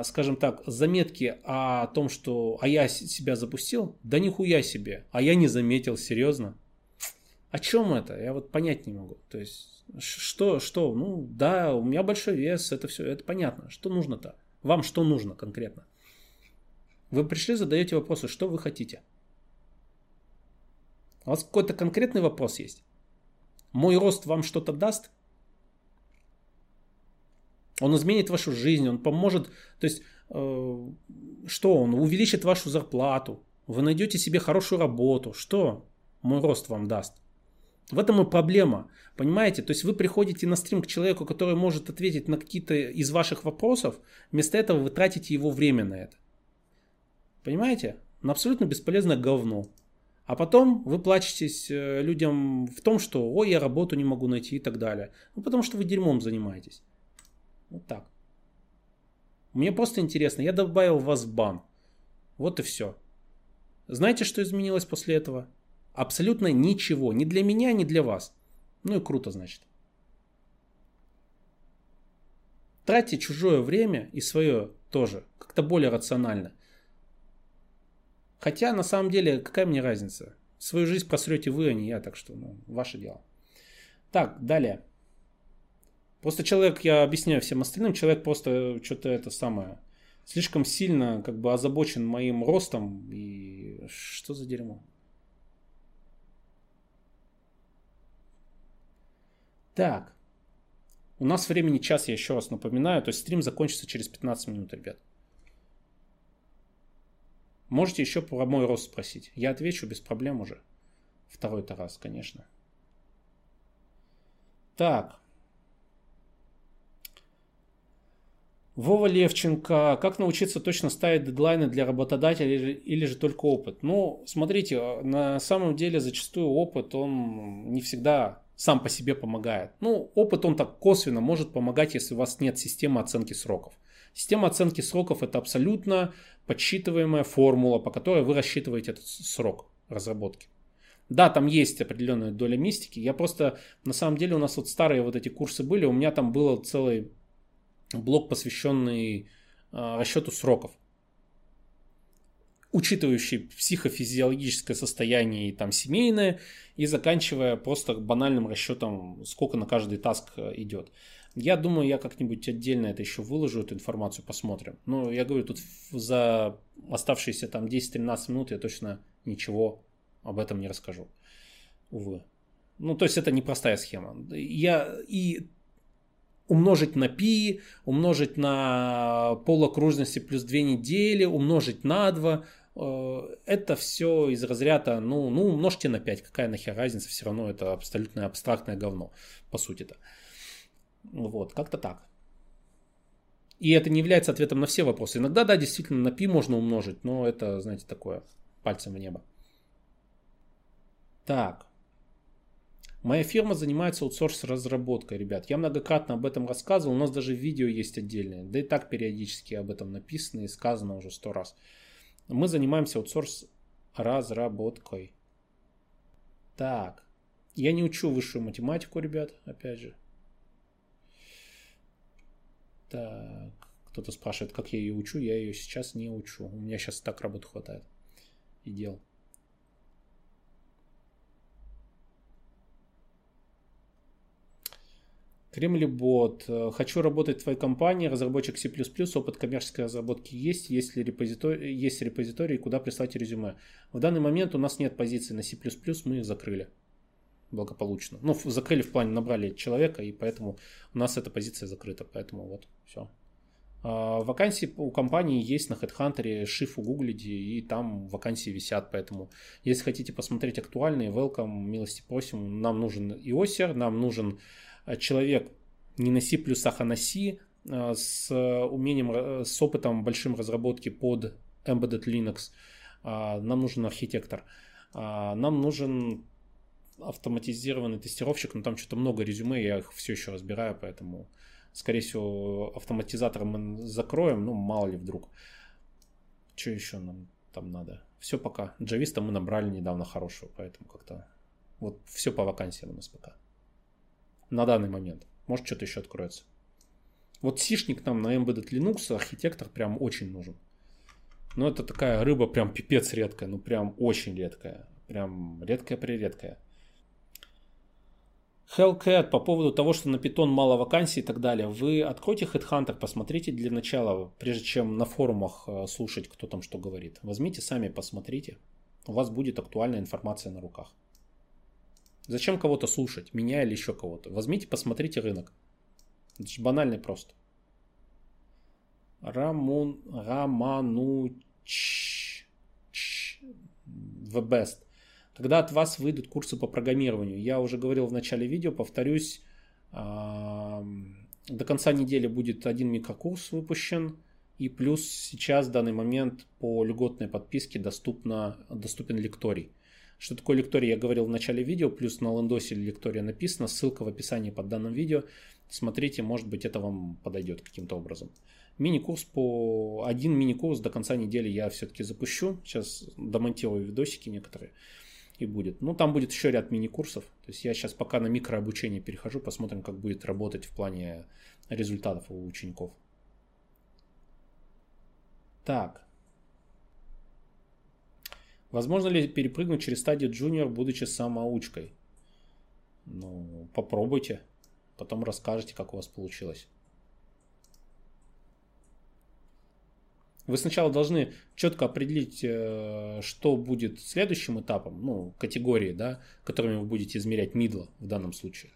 скажем так, заметки о том, что «а я себя запустил», да нихуя себе, а я не заметил, серьезно. О чем это? Я вот понять не могу. То есть, что, что, ну да, у меня большой вес, это все, это понятно. Что нужно-то? Вам что нужно конкретно? Вы пришли, задаете вопросы, что вы хотите? У вас какой-то конкретный вопрос есть? Мой рост вам что-то даст? Он изменит вашу жизнь, он поможет, то есть, э, что он увеличит вашу зарплату, вы найдете себе хорошую работу, что мой рост вам даст. В этом и проблема, понимаете? То есть вы приходите на стрим к человеку, который может ответить на какие-то из ваших вопросов, вместо этого вы тратите его время на это. Понимаете? На абсолютно бесполезное говно. А потом вы плачетесь э, людям в том, что «Ой, я работу не могу найти» и так далее. Ну, потому что вы дерьмом занимаетесь. Вот так. Мне просто интересно, я добавил вас в бан. Вот и все. Знаете, что изменилось после этого? Абсолютно ничего. Ни для меня, ни для вас. Ну и круто, значит. Тратьте чужое время и свое тоже. Как-то более рационально. Хотя, на самом деле, какая мне разница? Свою жизнь просрете вы, а не я, так что, ну, ваше дело. Так, далее. Просто человек, я объясняю всем остальным, человек просто что-то это самое, слишком сильно как бы озабочен моим ростом и что за дерьмо. Так, у нас времени час, я еще раз напоминаю, то есть стрим закончится через 15 минут, ребят. Можете еще про мой рост спросить. Я отвечу без проблем уже. Второй-то раз, конечно. Так. Вова Левченко. Как научиться точно ставить дедлайны для работодателя или, же только опыт? Ну, смотрите, на самом деле зачастую опыт, он не всегда сам по себе помогает. Ну, опыт он так косвенно может помогать, если у вас нет системы оценки сроков. Система оценки сроков это абсолютно подсчитываемая формула, по которой вы рассчитываете этот срок разработки. Да, там есть определенная доля мистики. Я просто, на самом деле, у нас вот старые вот эти курсы были, у меня там был целый блок, посвященный э, расчету сроков учитывающий психофизиологическое состояние и там семейное, и заканчивая просто банальным расчетом, сколько на каждый таск э, идет. Я думаю, я как-нибудь отдельно это еще выложу, эту информацию посмотрим. Но я говорю, тут за оставшиеся там 10-13 минут я точно ничего об этом не расскажу. Увы. Ну, то есть это непростая схема. Я и умножить на π, умножить на полокружности плюс 2 недели, умножить на 2. Э, это все из разряда, ну, ну, умножьте на 5, какая нахер разница, все равно это абсолютно абстрактное говно, по сути-то. Вот, как-то так. И это не является ответом на все вопросы. Иногда, да, действительно, на π можно умножить, но это, знаете, такое, пальцем в небо. Так. Моя фирма занимается аутсорс-разработкой, ребят. Я многократно об этом рассказывал, у нас даже видео есть отдельное. Да и так периодически об этом написано и сказано уже сто раз. Мы занимаемся аутсорс-разработкой. Так. Я не учу высшую математику, ребят, опять же. Так. Кто-то спрашивает, как я ее учу. Я ее сейчас не учу. У меня сейчас так работы хватает. И дел. Кремлебот. Э, хочу работать в твоей компании, разработчик C++, опыт коммерческой разработки есть, есть ли репозиторий, есть репозиторий, куда прислать резюме. В данный момент у нас нет позиции на C++, мы их закрыли благополучно. Ну, закрыли в плане, набрали человека, и поэтому у нас эта позиция закрыта, поэтому вот, все. А, вакансии у компании есть на HeadHunter, шиф угуглите, и там вакансии висят, поэтому если хотите посмотреть актуальные, welcome, милости просим. Нам нужен иосер, нам нужен человек не на C а на C а, с умением, э, с опытом большим разработки под Embedded Linux. А, нам нужен архитектор. Нам нужен автоматизированный тестировщик, но там что-то много резюме, я их все еще разбираю, поэтому, скорее всего, автоматизатор мы закроем, ну, мало ли вдруг. Что еще нам там надо? Все пока. Джависта мы набрали недавно хорошего, поэтому как-то вот все по вакансиям у нас пока на данный момент. Может, что-то еще откроется. Вот сишник нам на Embedded Linux, архитектор прям очень нужен. Но это такая рыба прям пипец редкая, ну прям очень редкая. Прям редкая-прередкая. Hellcat по поводу того, что на Python мало вакансий и так далее. Вы откройте Headhunter, посмотрите для начала, прежде чем на форумах э, слушать, кто там что говорит. Возьмите сами, посмотрите. У вас будет актуальная информация на руках. Зачем кого-то слушать, меня или еще кого-то? Возьмите, посмотрите рынок. Это же банально просто. Рамун, Рамануч, The Best. Когда от вас выйдут курсы по программированию? Я уже говорил в начале видео, повторюсь. До конца недели будет один микрокурс выпущен. И плюс сейчас в данный момент по льготной подписке доступно, доступен лекторий. Что такое лектория, я говорил в начале видео, плюс на лендосе лектория написано, ссылка в описании под данным видео. Смотрите, может быть это вам подойдет каким-то образом. Мини-курс по... Один мини-курс до конца недели я все-таки запущу. Сейчас домонтирую видосики некоторые и будет. Ну, там будет еще ряд мини-курсов. То есть я сейчас пока на микрообучение перехожу, посмотрим, как будет работать в плане результатов у учеников. Так, Возможно ли перепрыгнуть через стадию джуниор, будучи самоучкой? Ну, попробуйте. Потом расскажете, как у вас получилось. Вы сначала должны четко определить, э, что будет следующим этапом, ну, категории, да, которыми вы будете измерять мидла в данном случае.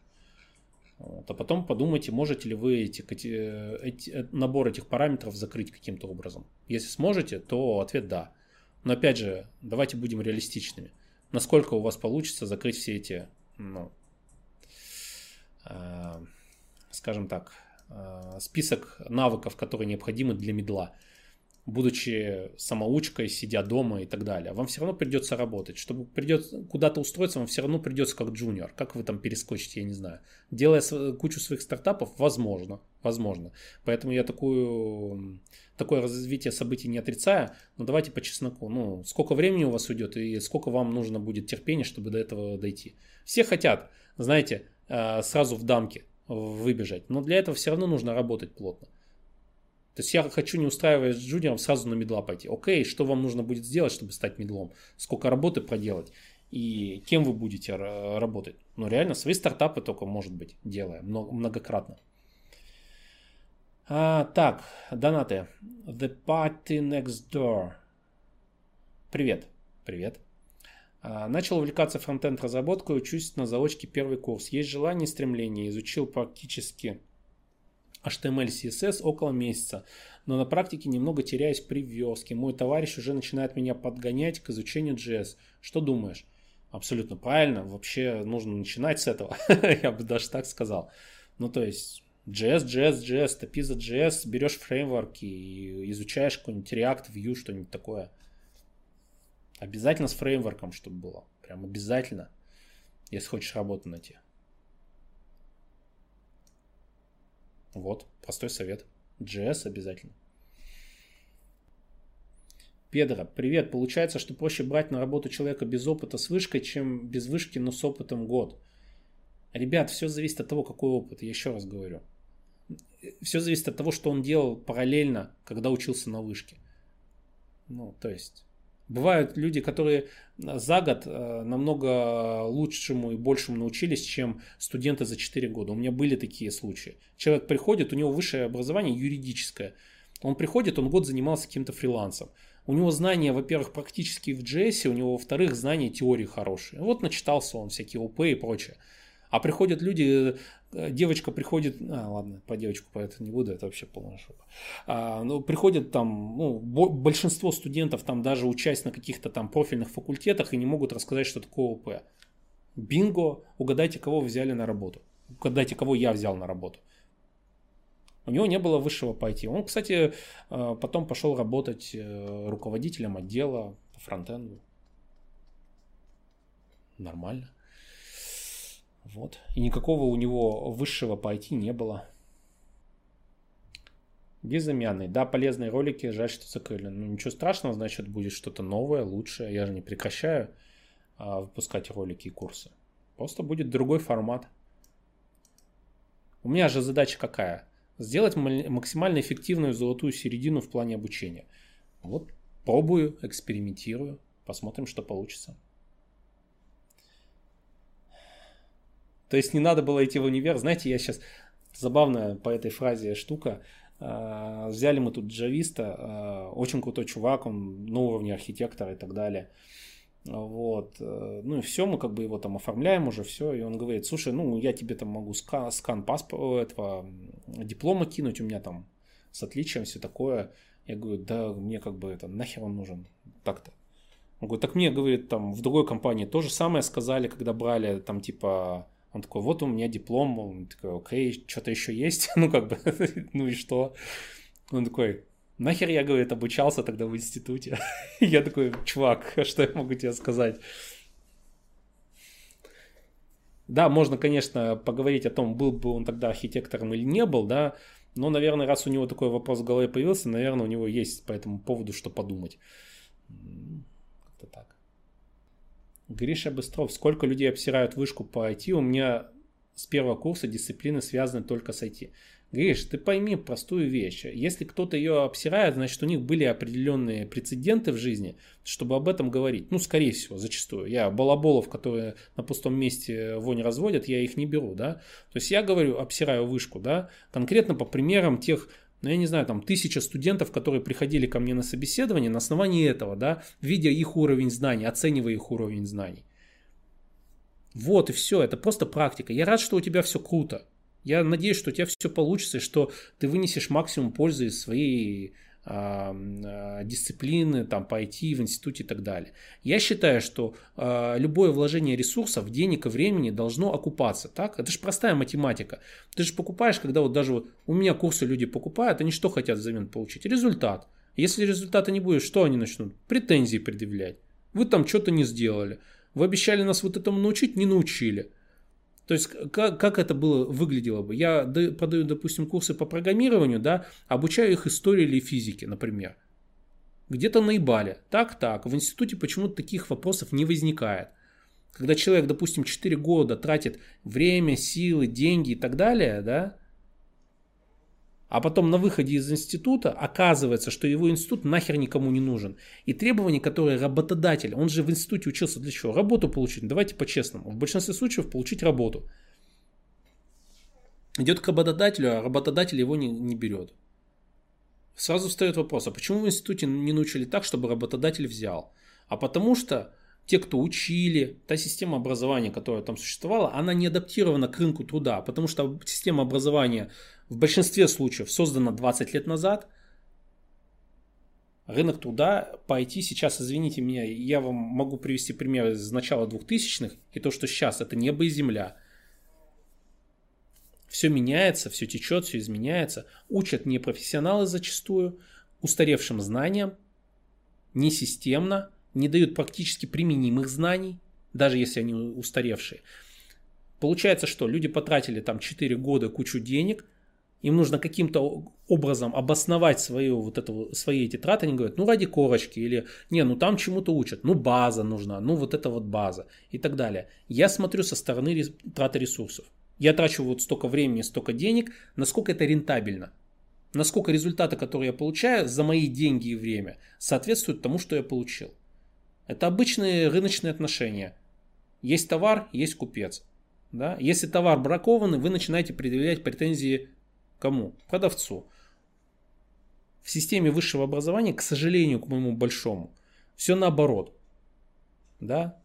Вот. А потом подумайте, можете ли вы эти, эти, набор этих параметров закрыть каким-то образом. Если сможете, то ответ да. Но опять же, давайте будем реалистичными. Насколько у вас получится закрыть все эти, ну, э, скажем так, э, список навыков, которые необходимы для медла будучи самоучкой, сидя дома и так далее. Вам все равно придется работать. Чтобы придет куда-то устроиться, вам все равно придется как джуниор. Как вы там перескочите, я не знаю. Делая кучу своих стартапов, возможно. Возможно. Поэтому я такую, такое развитие событий не отрицаю. Но давайте по чесноку. Ну, сколько времени у вас уйдет и сколько вам нужно будет терпения, чтобы до этого дойти. Все хотят, знаете, э, сразу в дамке выбежать. Но для этого все равно нужно работать плотно. То есть я хочу не устраивать с джуниором сразу на медла пойти. Окей, что вам нужно будет сделать, чтобы стать медлом? Сколько работы проделать? И кем вы будете работать? Ну реально, свои стартапы только, может быть, делая многократно. А, так, донаты. The Party Next Door. Привет. Привет. А, начал увлекаться фронтенд разработкой, учусь на заочке первый курс. Есть желание и стремление. Изучил практически HTML, CSS около месяца, но на практике немного теряюсь при вёске. Мой товарищ уже начинает меня подгонять к изучению JS. Что думаешь? Абсолютно правильно. Вообще нужно начинать с этого. Я бы даже так сказал. Ну, то есть JS, JS, JS, топи за JS, берешь фреймворки и изучаешь какой-нибудь React, Vue, что-нибудь такое. Обязательно с фреймворком, чтобы было. Прям обязательно, если хочешь работу найти. Вот, простой совет. JS обязательно. Педро, привет. Получается, что проще брать на работу человека без опыта с вышкой, чем без вышки, но с опытом год. Ребят, все зависит от того, какой опыт. Я еще раз говорю. Все зависит от того, что он делал параллельно, когда учился на вышке. Ну, то есть, Бывают люди, которые за год э, намного лучшему и большему научились, чем студенты за 4 года. У меня были такие случаи. Человек приходит, у него высшее образование юридическое. Он приходит, он год занимался каким-то фрилансом. У него знания, во-первых, практически в JS, у него, во-вторых, знания теории хорошие. Вот начитался он всякие ОП и прочее. А приходят люди, э, девочка приходит, а, ладно, по девочку по это не буду, это вообще полная шока. А, ну, приходят там, ну, большинство студентов там даже учась на каких-то там профильных факультетах и не могут рассказать, что такое ОП. Бинго, угадайте, кого взяли на работу. Угадайте, кого я взял на работу. У него не было высшего пойти. Он, кстати, э, потом пошел работать э, руководителем отдела по фронтенду. Нормально. Вот. И никакого у него высшего по IT не было. Безымянный. Да, полезные ролики, жаль, что закрыли. Ну, ничего страшного, значит, будет что-то новое, лучшее. Я же не прекращаю а, выпускать ролики и курсы. Просто будет другой формат. У меня же задача какая? Сделать максимально эффективную золотую середину в плане обучения. Вот пробую, экспериментирую, посмотрим, что получится. То есть не надо было идти в универ. Знаете, я сейчас забавная по этой фразе штука. А, взяли мы тут джависта, а, очень крутой чувак, он на уровне архитектора и так далее. Вот. Э, ну и все, мы как бы его там оформляем уже, все. И он говорит, слушай, ну я тебе там могу скан, скан паспорта, этого диплома кинуть, у меня там с отличием все такое. Я говорю, да мне как бы это нахер он нужен так-то. Он говорит, так мне, говорит, там в другой компании то же самое сказали, когда брали там типа он такой, вот у меня диплом, он такой, окей, что-то еще есть, ну как бы, ну и что? Он такой, нахер я, говорит, обучался тогда в институте? я такой, чувак, что я могу тебе сказать? Да, можно, конечно, поговорить о том, был бы он тогда архитектором или не был, да, но, наверное, раз у него такой вопрос в голове появился, наверное, у него есть по этому поводу что подумать. Как-то так. Гриша Быстров. Сколько людей обсирают вышку по IT? У меня с первого курса дисциплины связаны только с IT. Гриш, ты пойми простую вещь. Если кто-то ее обсирает, значит у них были определенные прецеденты в жизни, чтобы об этом говорить. Ну, скорее всего, зачастую. Я балаболов, которые на пустом месте вонь разводят, я их не беру, да. То есть я говорю, обсираю вышку, да, конкретно по примерам тех ну, я не знаю, там тысяча студентов, которые приходили ко мне на собеседование на основании этого, да, видя их уровень знаний, оценивая их уровень знаний. Вот и все, это просто практика. Я рад, что у тебя все круто. Я надеюсь, что у тебя все получится, и что ты вынесешь максимум пользы из своей дисциплины там по IT в институте и так далее. Я считаю, что э, любое вложение ресурсов, денег и времени должно окупаться. Так? Это же простая математика. Ты же покупаешь, когда вот даже вот у меня курсы люди покупают, они что хотят взамен получить? Результат. Если результата не будет, что они начнут? Претензии предъявлять. Вы там что-то не сделали. Вы обещали нас вот этому научить, не научили. То есть, как, как это было, выглядело бы? Я продаю, допустим, курсы по программированию, да, обучаю их истории или физике, например. Где-то наебали. Так, так. В институте почему-то таких вопросов не возникает. Когда человек, допустим, 4 года тратит время, силы, деньги и так далее, да, а потом на выходе из института оказывается, что его институт нахер никому не нужен. И требования, которые работодатель, он же в институте учился для чего? Работу получить. Давайте по-честному. В большинстве случаев получить работу. Идет к работодателю, а работодатель его не, не берет. Сразу встает вопрос, а почему в институте не научили так, чтобы работодатель взял? А потому что те, кто учили, та система образования, которая там существовала, она не адаптирована к рынку труда, потому что система образования в большинстве случаев создана 20 лет назад. Рынок труда по IT сейчас, извините меня, я вам могу привести пример из начала 2000-х, и то, что сейчас, это небо и земля. Все меняется, все течет, все изменяется. Учат не профессионалы зачастую, устаревшим знаниям, не системно, не дают практически применимых знаний, даже если они устаревшие. Получается, что люди потратили там 4 года кучу денег, им нужно каким-то образом обосновать свою, вот эту, свои эти траты, они говорят, ну ради корочки, или не, ну там чему-то учат, ну база нужна, ну вот это вот база и так далее. Я смотрю со стороны траты ресурсов. Я трачу вот столько времени, столько денег, насколько это рентабельно. Насколько результаты, которые я получаю за мои деньги и время, соответствуют тому, что я получил. Это обычные рыночные отношения. Есть товар, есть купец. Да? Если товар бракованный, вы начинаете предъявлять претензии Кому? Продавцу. В системе высшего образования, к сожалению, к моему большому, все наоборот. Да?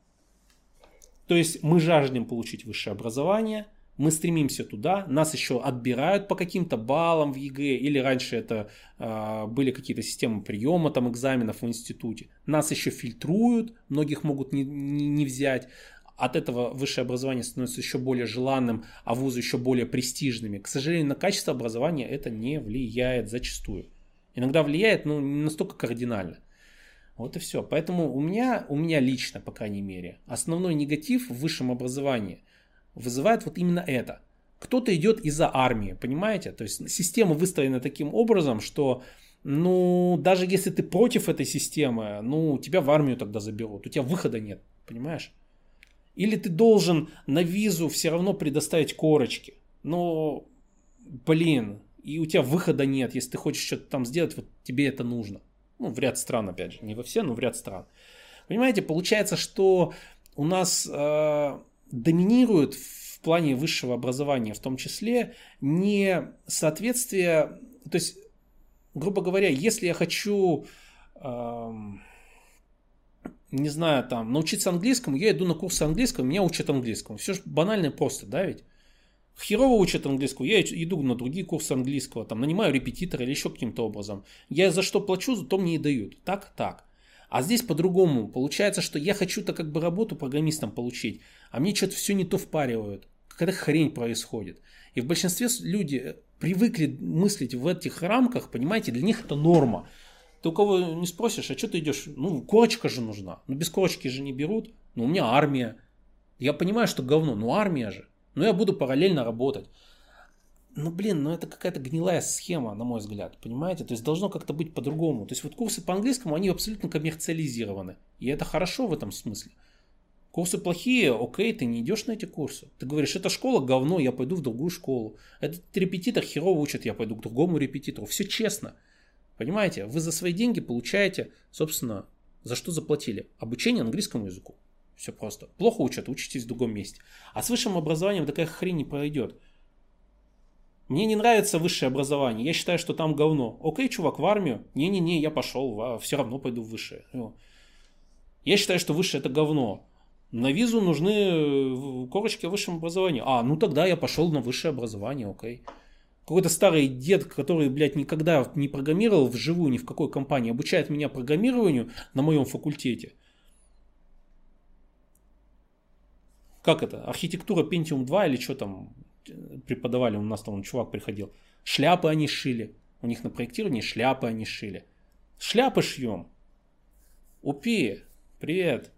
То есть мы жаждем получить высшее образование, мы стремимся туда, нас еще отбирают по каким-то баллам в ЕГЭ, или раньше это э, были какие-то системы приема там экзаменов в институте. Нас еще фильтруют, многих могут не, не, не взять от этого высшее образование становится еще более желанным, а вузы еще более престижными. К сожалению, на качество образования это не влияет зачастую. Иногда влияет, но не настолько кардинально. Вот и все. Поэтому у меня, у меня лично, по крайней мере, основной негатив в высшем образовании вызывает вот именно это. Кто-то идет из-за армии, понимаете? То есть система выстроена таким образом, что ну, даже если ты против этой системы, ну, тебя в армию тогда заберут, у тебя выхода нет, понимаешь? Или ты должен на визу все равно предоставить корочки. Но, блин, и у тебя выхода нет, если ты хочешь что-то там сделать, вот тебе это нужно. Ну, в ряд стран, опять же, не во все, но в ряд стран. Понимаете, получается, что у нас э, доминирует в плане высшего образования, в том числе, не соответствие, то есть, грубо говоря, если я хочу... Э, не знаю, там, научиться английскому, я иду на курсы английского, меня учат английскому. Все же банально и просто, да, ведь? Херово учат английского, я иду на другие курсы английского, там, нанимаю репетитора или еще каким-то образом. Я за что плачу, за то мне и дают. Так, так. А здесь по-другому. Получается, что я хочу-то как бы работу программистом получить, а мне что-то все не то впаривают. Какая-то хрень происходит. И в большинстве люди привыкли мыслить в этих рамках, понимаете, для них это норма. Ты у кого не спросишь, а что ты идешь? Ну, корочка же нужна. Ну, без корочки же не берут. Ну, у меня армия. Я понимаю, что говно, но армия же. Ну, я буду параллельно работать. Ну, блин, ну это какая-то гнилая схема, на мой взгляд, понимаете? То есть должно как-то быть по-другому. То есть вот курсы по английскому, они абсолютно коммерциализированы. И это хорошо в этом смысле. Курсы плохие, окей, ты не идешь на эти курсы. Ты говоришь, эта школа говно, я пойду в другую школу. Этот репетитор херово учит, я пойду к другому репетитору. Все честно. Понимаете, вы за свои деньги получаете, собственно, за что заплатили? Обучение английскому языку. Все просто. Плохо учат, учитесь в другом месте. А с высшим образованием такая хрень не пройдет. Мне не нравится высшее образование. Я считаю, что там говно. Окей, чувак, в армию. Не-не-не, я пошел, все равно пойду в высшее. Я считаю, что высшее это говно. На визу нужны э, корочки о высшем образовании. А, ну тогда я пошел на высшее образование, окей. какой-то старый дед, который, блядь, никогда не программировал вживую ни в какой компании, обучает меня программированию на моем факультете. Как это? Архитектура Pentium 2 или что там преподавали? У нас там чувак приходил. Шляпы они шили. У них на проектировании шляпы они шили. Шляпы шьем. Упи, привет.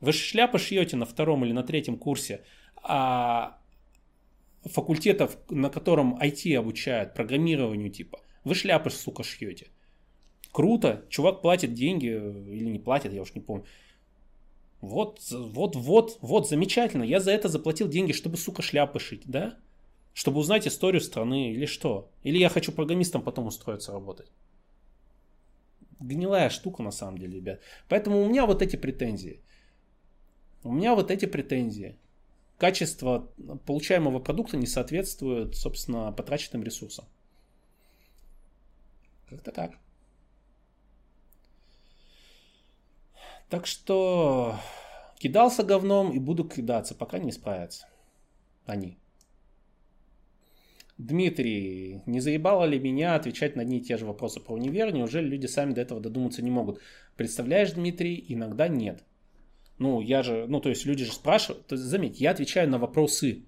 Вы же шляпы шьете на втором или на третьем курсе, а факультетов, на котором IT обучают, программированию типа, вы шляпы, сука, шьете. Круто, чувак платит деньги или не платит, я уж не помню. Вот, вот, вот, вот, замечательно. Я за это заплатил деньги, чтобы, сука, шляпы шить, да? Чтобы узнать историю страны или что? Или я хочу программистом потом устроиться работать? Гнилая штука на самом деле, ребят. Поэтому у меня вот эти претензии. У меня вот эти претензии. Качество получаемого продукта не соответствует, собственно, потраченным ресурсам. Как-то так. Так что кидался говном и буду кидаться, пока не справятся. Они. Дмитрий, не заебало ли меня отвечать на одни и те же вопросы про универ? Неужели люди сами до этого додуматься не могут? Представляешь, Дмитрий, иногда нет. Ну, я же, ну, то есть люди же спрашивают. То есть, заметь, я отвечаю на вопросы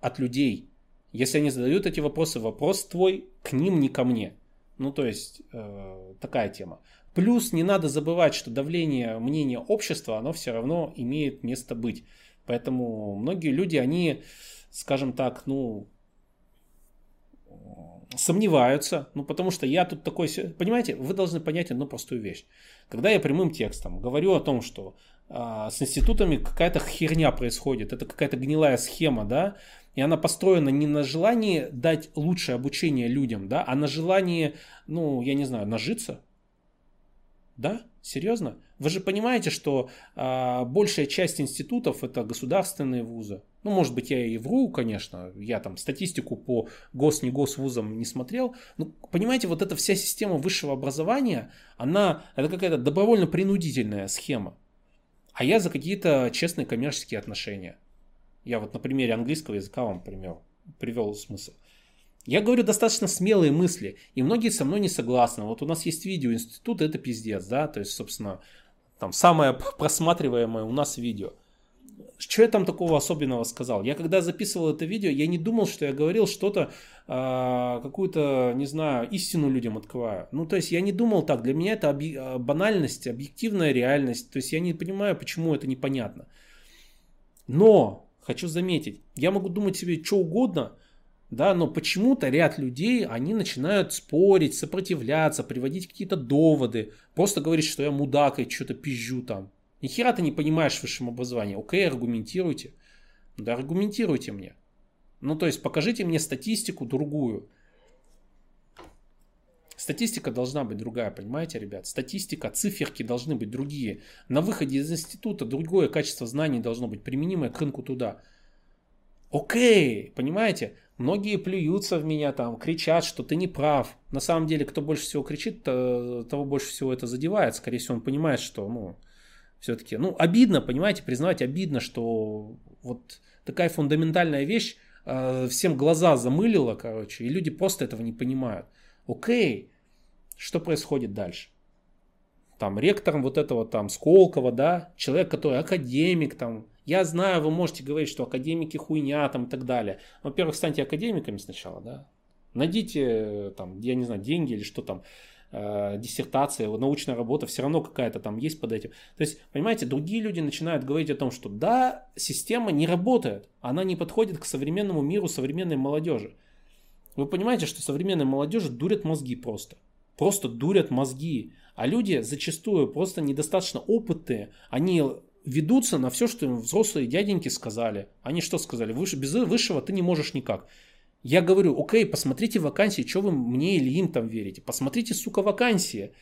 от людей. Если они задают эти вопросы, вопрос твой к ним, не ко мне. Ну, то есть, э, такая тема. Плюс не надо забывать, что давление мнения общества, оно все равно имеет место быть. Поэтому многие люди, они, скажем так, ну, сомневаются, ну потому что я тут такой, понимаете, вы должны понять одну простую вещь. Когда я прямым текстом говорю о том, что а, с институтами какая-то херня происходит, это какая-то гнилая схема, да, и она построена не на желании дать лучшее обучение людям, да, а на желании, ну, я не знаю, нажиться, да, серьезно? Вы же понимаете, что а, большая часть институтов это государственные вузы. Ну, может быть, я и вру, конечно. Я там статистику по гос не гос вузам не смотрел. Но понимаете, вот эта вся система высшего образования, она это какая-то добровольно-принудительная схема. А я за какие-то честные коммерческие отношения. Я вот на примере английского языка вам пример, привел смысл. Я говорю достаточно смелые мысли, и многие со мной не согласны. Вот у нас есть видео, институт это пиздец, да, то есть, собственно, там самое просматриваемое у нас видео. Что я там такого особенного сказал? Я когда записывал это видео, я не думал, что я говорил что-то, э, какую-то, не знаю, истину людям открываю. Ну, то есть я не думал так. Для меня это объ... А, банальность, объективная реальность. То есть я не понимаю, почему это непонятно. Но, хочу заметить, я могу думать себе что угодно, да, но почему-то ряд людей, они начинают спорить, сопротивляться, приводить какие-то доводы, просто говорить, что я мудак и что-то пизжу там. Ни хера ты не понимаешь в высшем образовании. Окей, аргументируйте. Да аргументируйте мне. Ну, то есть покажите мне статистику другую. Статистика должна быть другая, понимаете, ребят? Статистика, циферки должны быть другие. На выходе из института другое качество знаний должно быть применимое к рынку туда. Окей, понимаете? Многие плюются в меня там, кричат, что ты не прав. На самом деле, кто больше всего кричит, того больше всего это задевает. Скорее всего, он понимает, что, ну, все-таки, ну, обидно, понимаете, признавать обидно, что вот такая фундаментальная вещь э, всем глаза замылила, короче, и люди просто этого не понимают. Окей, что происходит дальше? Там ректором вот этого там Сколково, да, человек, который академик, там, я знаю, вы можете говорить, что академики хуйня там и так далее. Во-первых, станьте академиками сначала, да, найдите там, я не знаю, деньги или что там, э, диссертация, научная работа, все равно какая-то там есть под этим. То есть, понимаете, другие люди начинают говорить о том, что да, система не работает, она не подходит к современному миру современной молодежи. Вы понимаете, что современной молодежи дурят мозги просто. Просто дурят мозги. А люди зачастую просто недостаточно опытные. Они ведутся на все, что им взрослые дяденьки сказали. Они что сказали? Выше, без высшего ты не можешь никак. Я говорю, окей, посмотрите вакансии, что вы мне или им там верите. Посмотрите, сука, вакансии.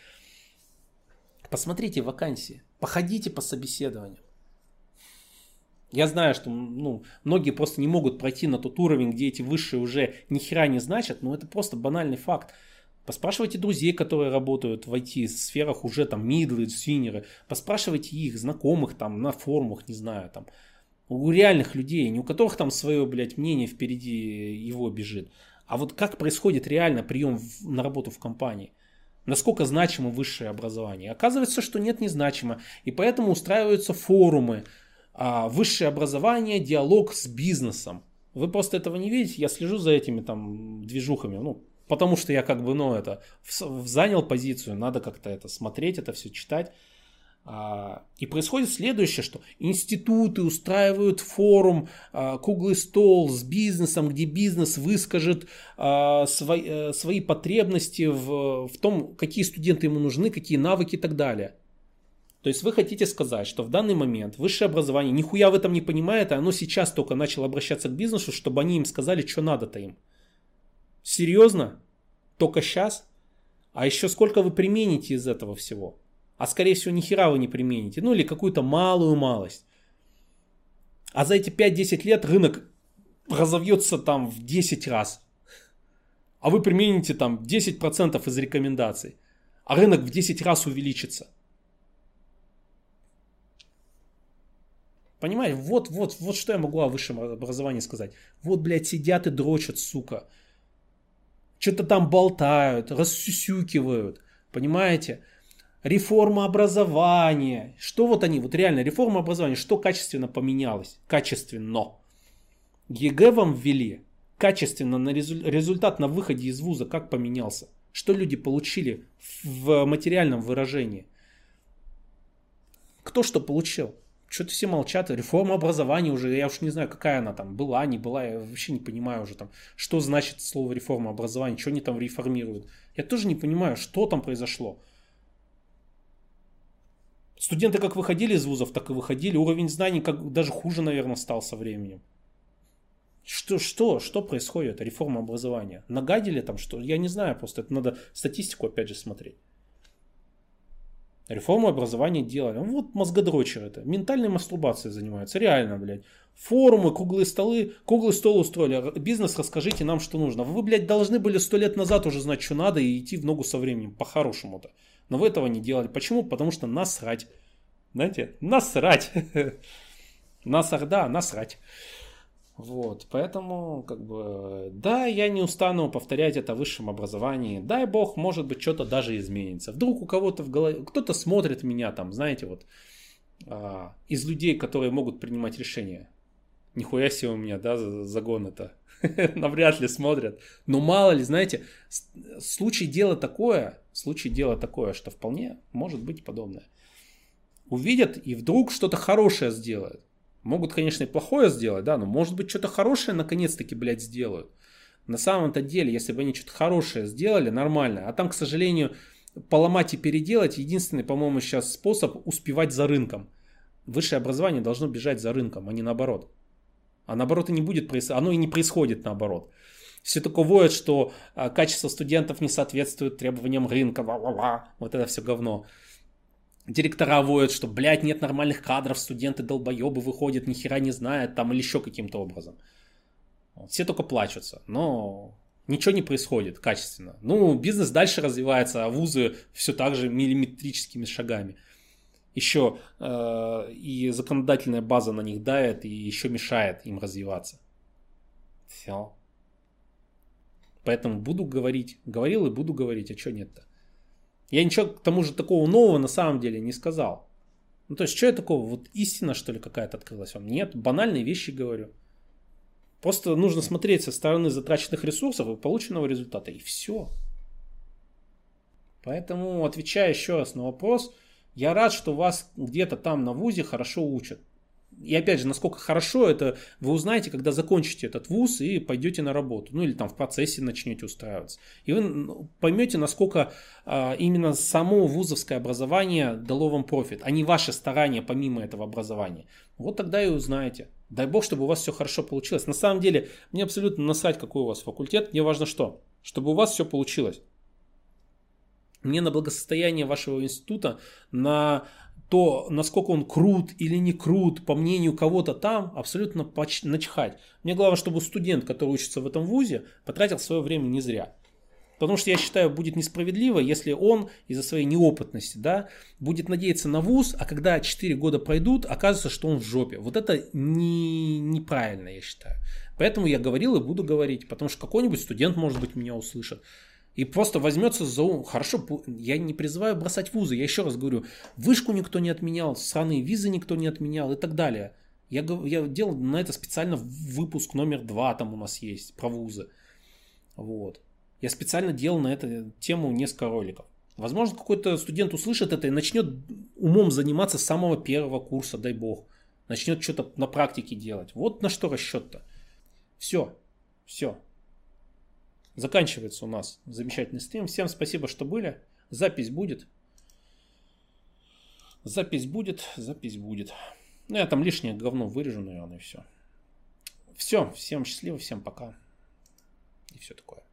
Посмотрите вакансии. Походите по собеседованию. Я знаю, что ну, многие просто не могут пройти на тот уровень, где эти высшие уже ни хера не значат, но это просто банальный факт. Поспрашивайте друзей, которые работают в IT-сферах уже там мидлы, свинеры. Поспрашивайте их, знакомых там на форумах, не знаю, там у реальных людей, не у которых там свое, блядь, мнение впереди его бежит, А вот как происходит реально прием на работу в компании? Насколько значимо высшее образование? Оказывается, что нет, не значимо. И поэтому устраиваются форумы. А, высшее образование, диалог с бизнесом. Вы просто этого не видите. Я слежу за этими там движухами. Ну, потому что я как бы, ну, это занял позицию. Надо как-то это смотреть, это все читать. А, и происходит следующее, что институты устраивают форум, а, круглый стол с бизнесом, где бизнес выскажет а, свои, э, свои потребности в, в том, какие студенты ему нужны, какие навыки и так далее. То есть вы хотите сказать, что в данный момент высшее образование нихуя в этом не понимает, а оно сейчас только начало обращаться к бизнесу, чтобы они им сказали, что надо-то им. Серьезно? Только сейчас? А еще сколько вы примените из этого всего? А скорее всего ни хера вы не примените. Ну или какую-то малую малость. А за эти 5-10 лет рынок разовьется там в 10 раз. А вы примените там 10% из рекомендаций. А рынок в 10 раз увеличится. Понимаете, вот, вот, вот что я могу о высшем образовании сказать. Вот, блядь, сидят и дрочат, сука. Что-то там болтают, рассюсюкивают. Понимаете? Реформа образования. Что вот они, вот реально реформа образования, что качественно поменялось? Качественно. ЕГЭ вам ввели. Качественно на результат на выходе из вуза как поменялся? Что люди получили в материальном выражении? Кто что получил? Что-то все молчат. Реформа образования уже, я уж не знаю, какая она там была, не была, я вообще не понимаю уже там, что значит слово реформа образования, что они там реформируют. Я тоже не понимаю, что там произошло. Студенты как выходили из вузов, так и выходили. Уровень знаний как даже хуже, наверное, стал со временем. Что, что, что происходит? Реформа образования. Нагадили там что? Я не знаю, просто это надо статистику опять же смотреть. Реформу образования делали. Ну, вот мозгодрочер это. Ментальной мастурбацией занимаются. Реально, блядь. Форумы, круглые столы, круглый стол устроили. Бизнес, расскажите нам, что нужно. Вы, блядь, должны были сто лет назад уже знать, что надо и идти в ногу со временем. По-хорошему-то. Но вы этого не делали. Почему? Потому что насрать. Знаете, насрать. Насар, да, насрать. Вот, поэтому, как бы, да, я не устану повторять это в высшем образовании. Дай бог, может быть, что-то даже изменится. Вдруг у кого-то в голове, кто-то смотрит меня там, знаете, вот, а, из людей, которые могут принимать решения. Нихуя себе у меня, да, загон это. Навряд ли смотрят. Но мало ли, знаете, случай дела такое, случай дела такое, что вполне может быть подобное. Увидят и вдруг что-то хорошее сделают. Могут, конечно, и плохое сделать, да, но может быть что-то хорошее наконец-таки, блядь, сделают. На самом-то деле, если бы они что-то хорошее сделали, нормально, а там, к сожалению, поломать и переделать, единственный, по-моему, сейчас способ успевать за рынком. Высшее образование должно бежать за рынком, а не наоборот. А наоборот и не будет происходить, оно и не происходит наоборот. Все воют, что а, качество студентов не соответствует требованиям рынка, ва-ва-ва, вот это все говно. Директора воют, что, блядь, нет нормальных кадров, студенты долбоебы выходят, ни хера не знают, там, или еще каким-то образом. Все только плачутся, но ничего не происходит качественно. Ну, бизнес дальше развивается, а вузы все так же миллиметрическими шагами. Еще э, и законодательная база на них дает, и еще мешает им развиваться. Все. Поэтому буду говорить, говорил и буду говорить, а что нет-то? Я ничего к тому же такого нового на самом деле не сказал. Ну то есть, что я такого? Вот истина, что ли, какая-то открылась вам? Нет, банальные вещи говорю. Просто нужно смотреть со стороны затраченных ресурсов и полученного результата, и все. Поэтому, отвечая еще раз на вопрос, я рад, что вас где-то там на ВУЗе хорошо учат. И опять же, насколько хорошо это вы узнаете, когда закончите этот вуз и пойдете на работу. Ну или там в процессе начнете устраиваться. И вы поймете, насколько а, именно само вузовское образование дало вам профит, а не ваши старания помимо этого образования. Вот тогда и узнаете. Дай бог, чтобы у вас все хорошо получилось. На самом деле, мне абсолютно насрать, какой у вас факультет. Мне важно что? Чтобы у вас все получилось. Мне на благосостояние вашего института, на то насколько он крут или не крут, по мнению кого-то там, абсолютно начхать. Мне главное, чтобы студент, который учится в этом вузе, потратил свое время не зря. Потому что я считаю, будет несправедливо, если он из-за своей неопытности, да, будет надеяться на вуз, а когда 4 года пройдут, окажется, что он в жопе. Вот это не, неправильно, я считаю. Поэтому я говорил и буду говорить, потому что какой-нибудь студент, может быть, меня услышит. И просто возьмется за ум. Хорошо, я не призываю бросать вузы. Я еще раз говорю, вышку никто не отменял, сраные визы никто не отменял и так далее. Я, я делал на это специально выпуск номер два там у нас есть про вузы. Вот. Я специально делал на эту тему несколько роликов. Возможно, какой-то студент услышит это и начнет умом заниматься с самого первого курса, дай бог. Начнет что-то на практике делать. Вот на что расчет-то. Все. Все. Заканчивается у нас замечательный стрим. Всем спасибо, что были. Запись будет. Запись будет, запись будет. Ну, я там лишнее говно вырежу, наверное, и все. Все, всем счастливо, всем пока. И все такое.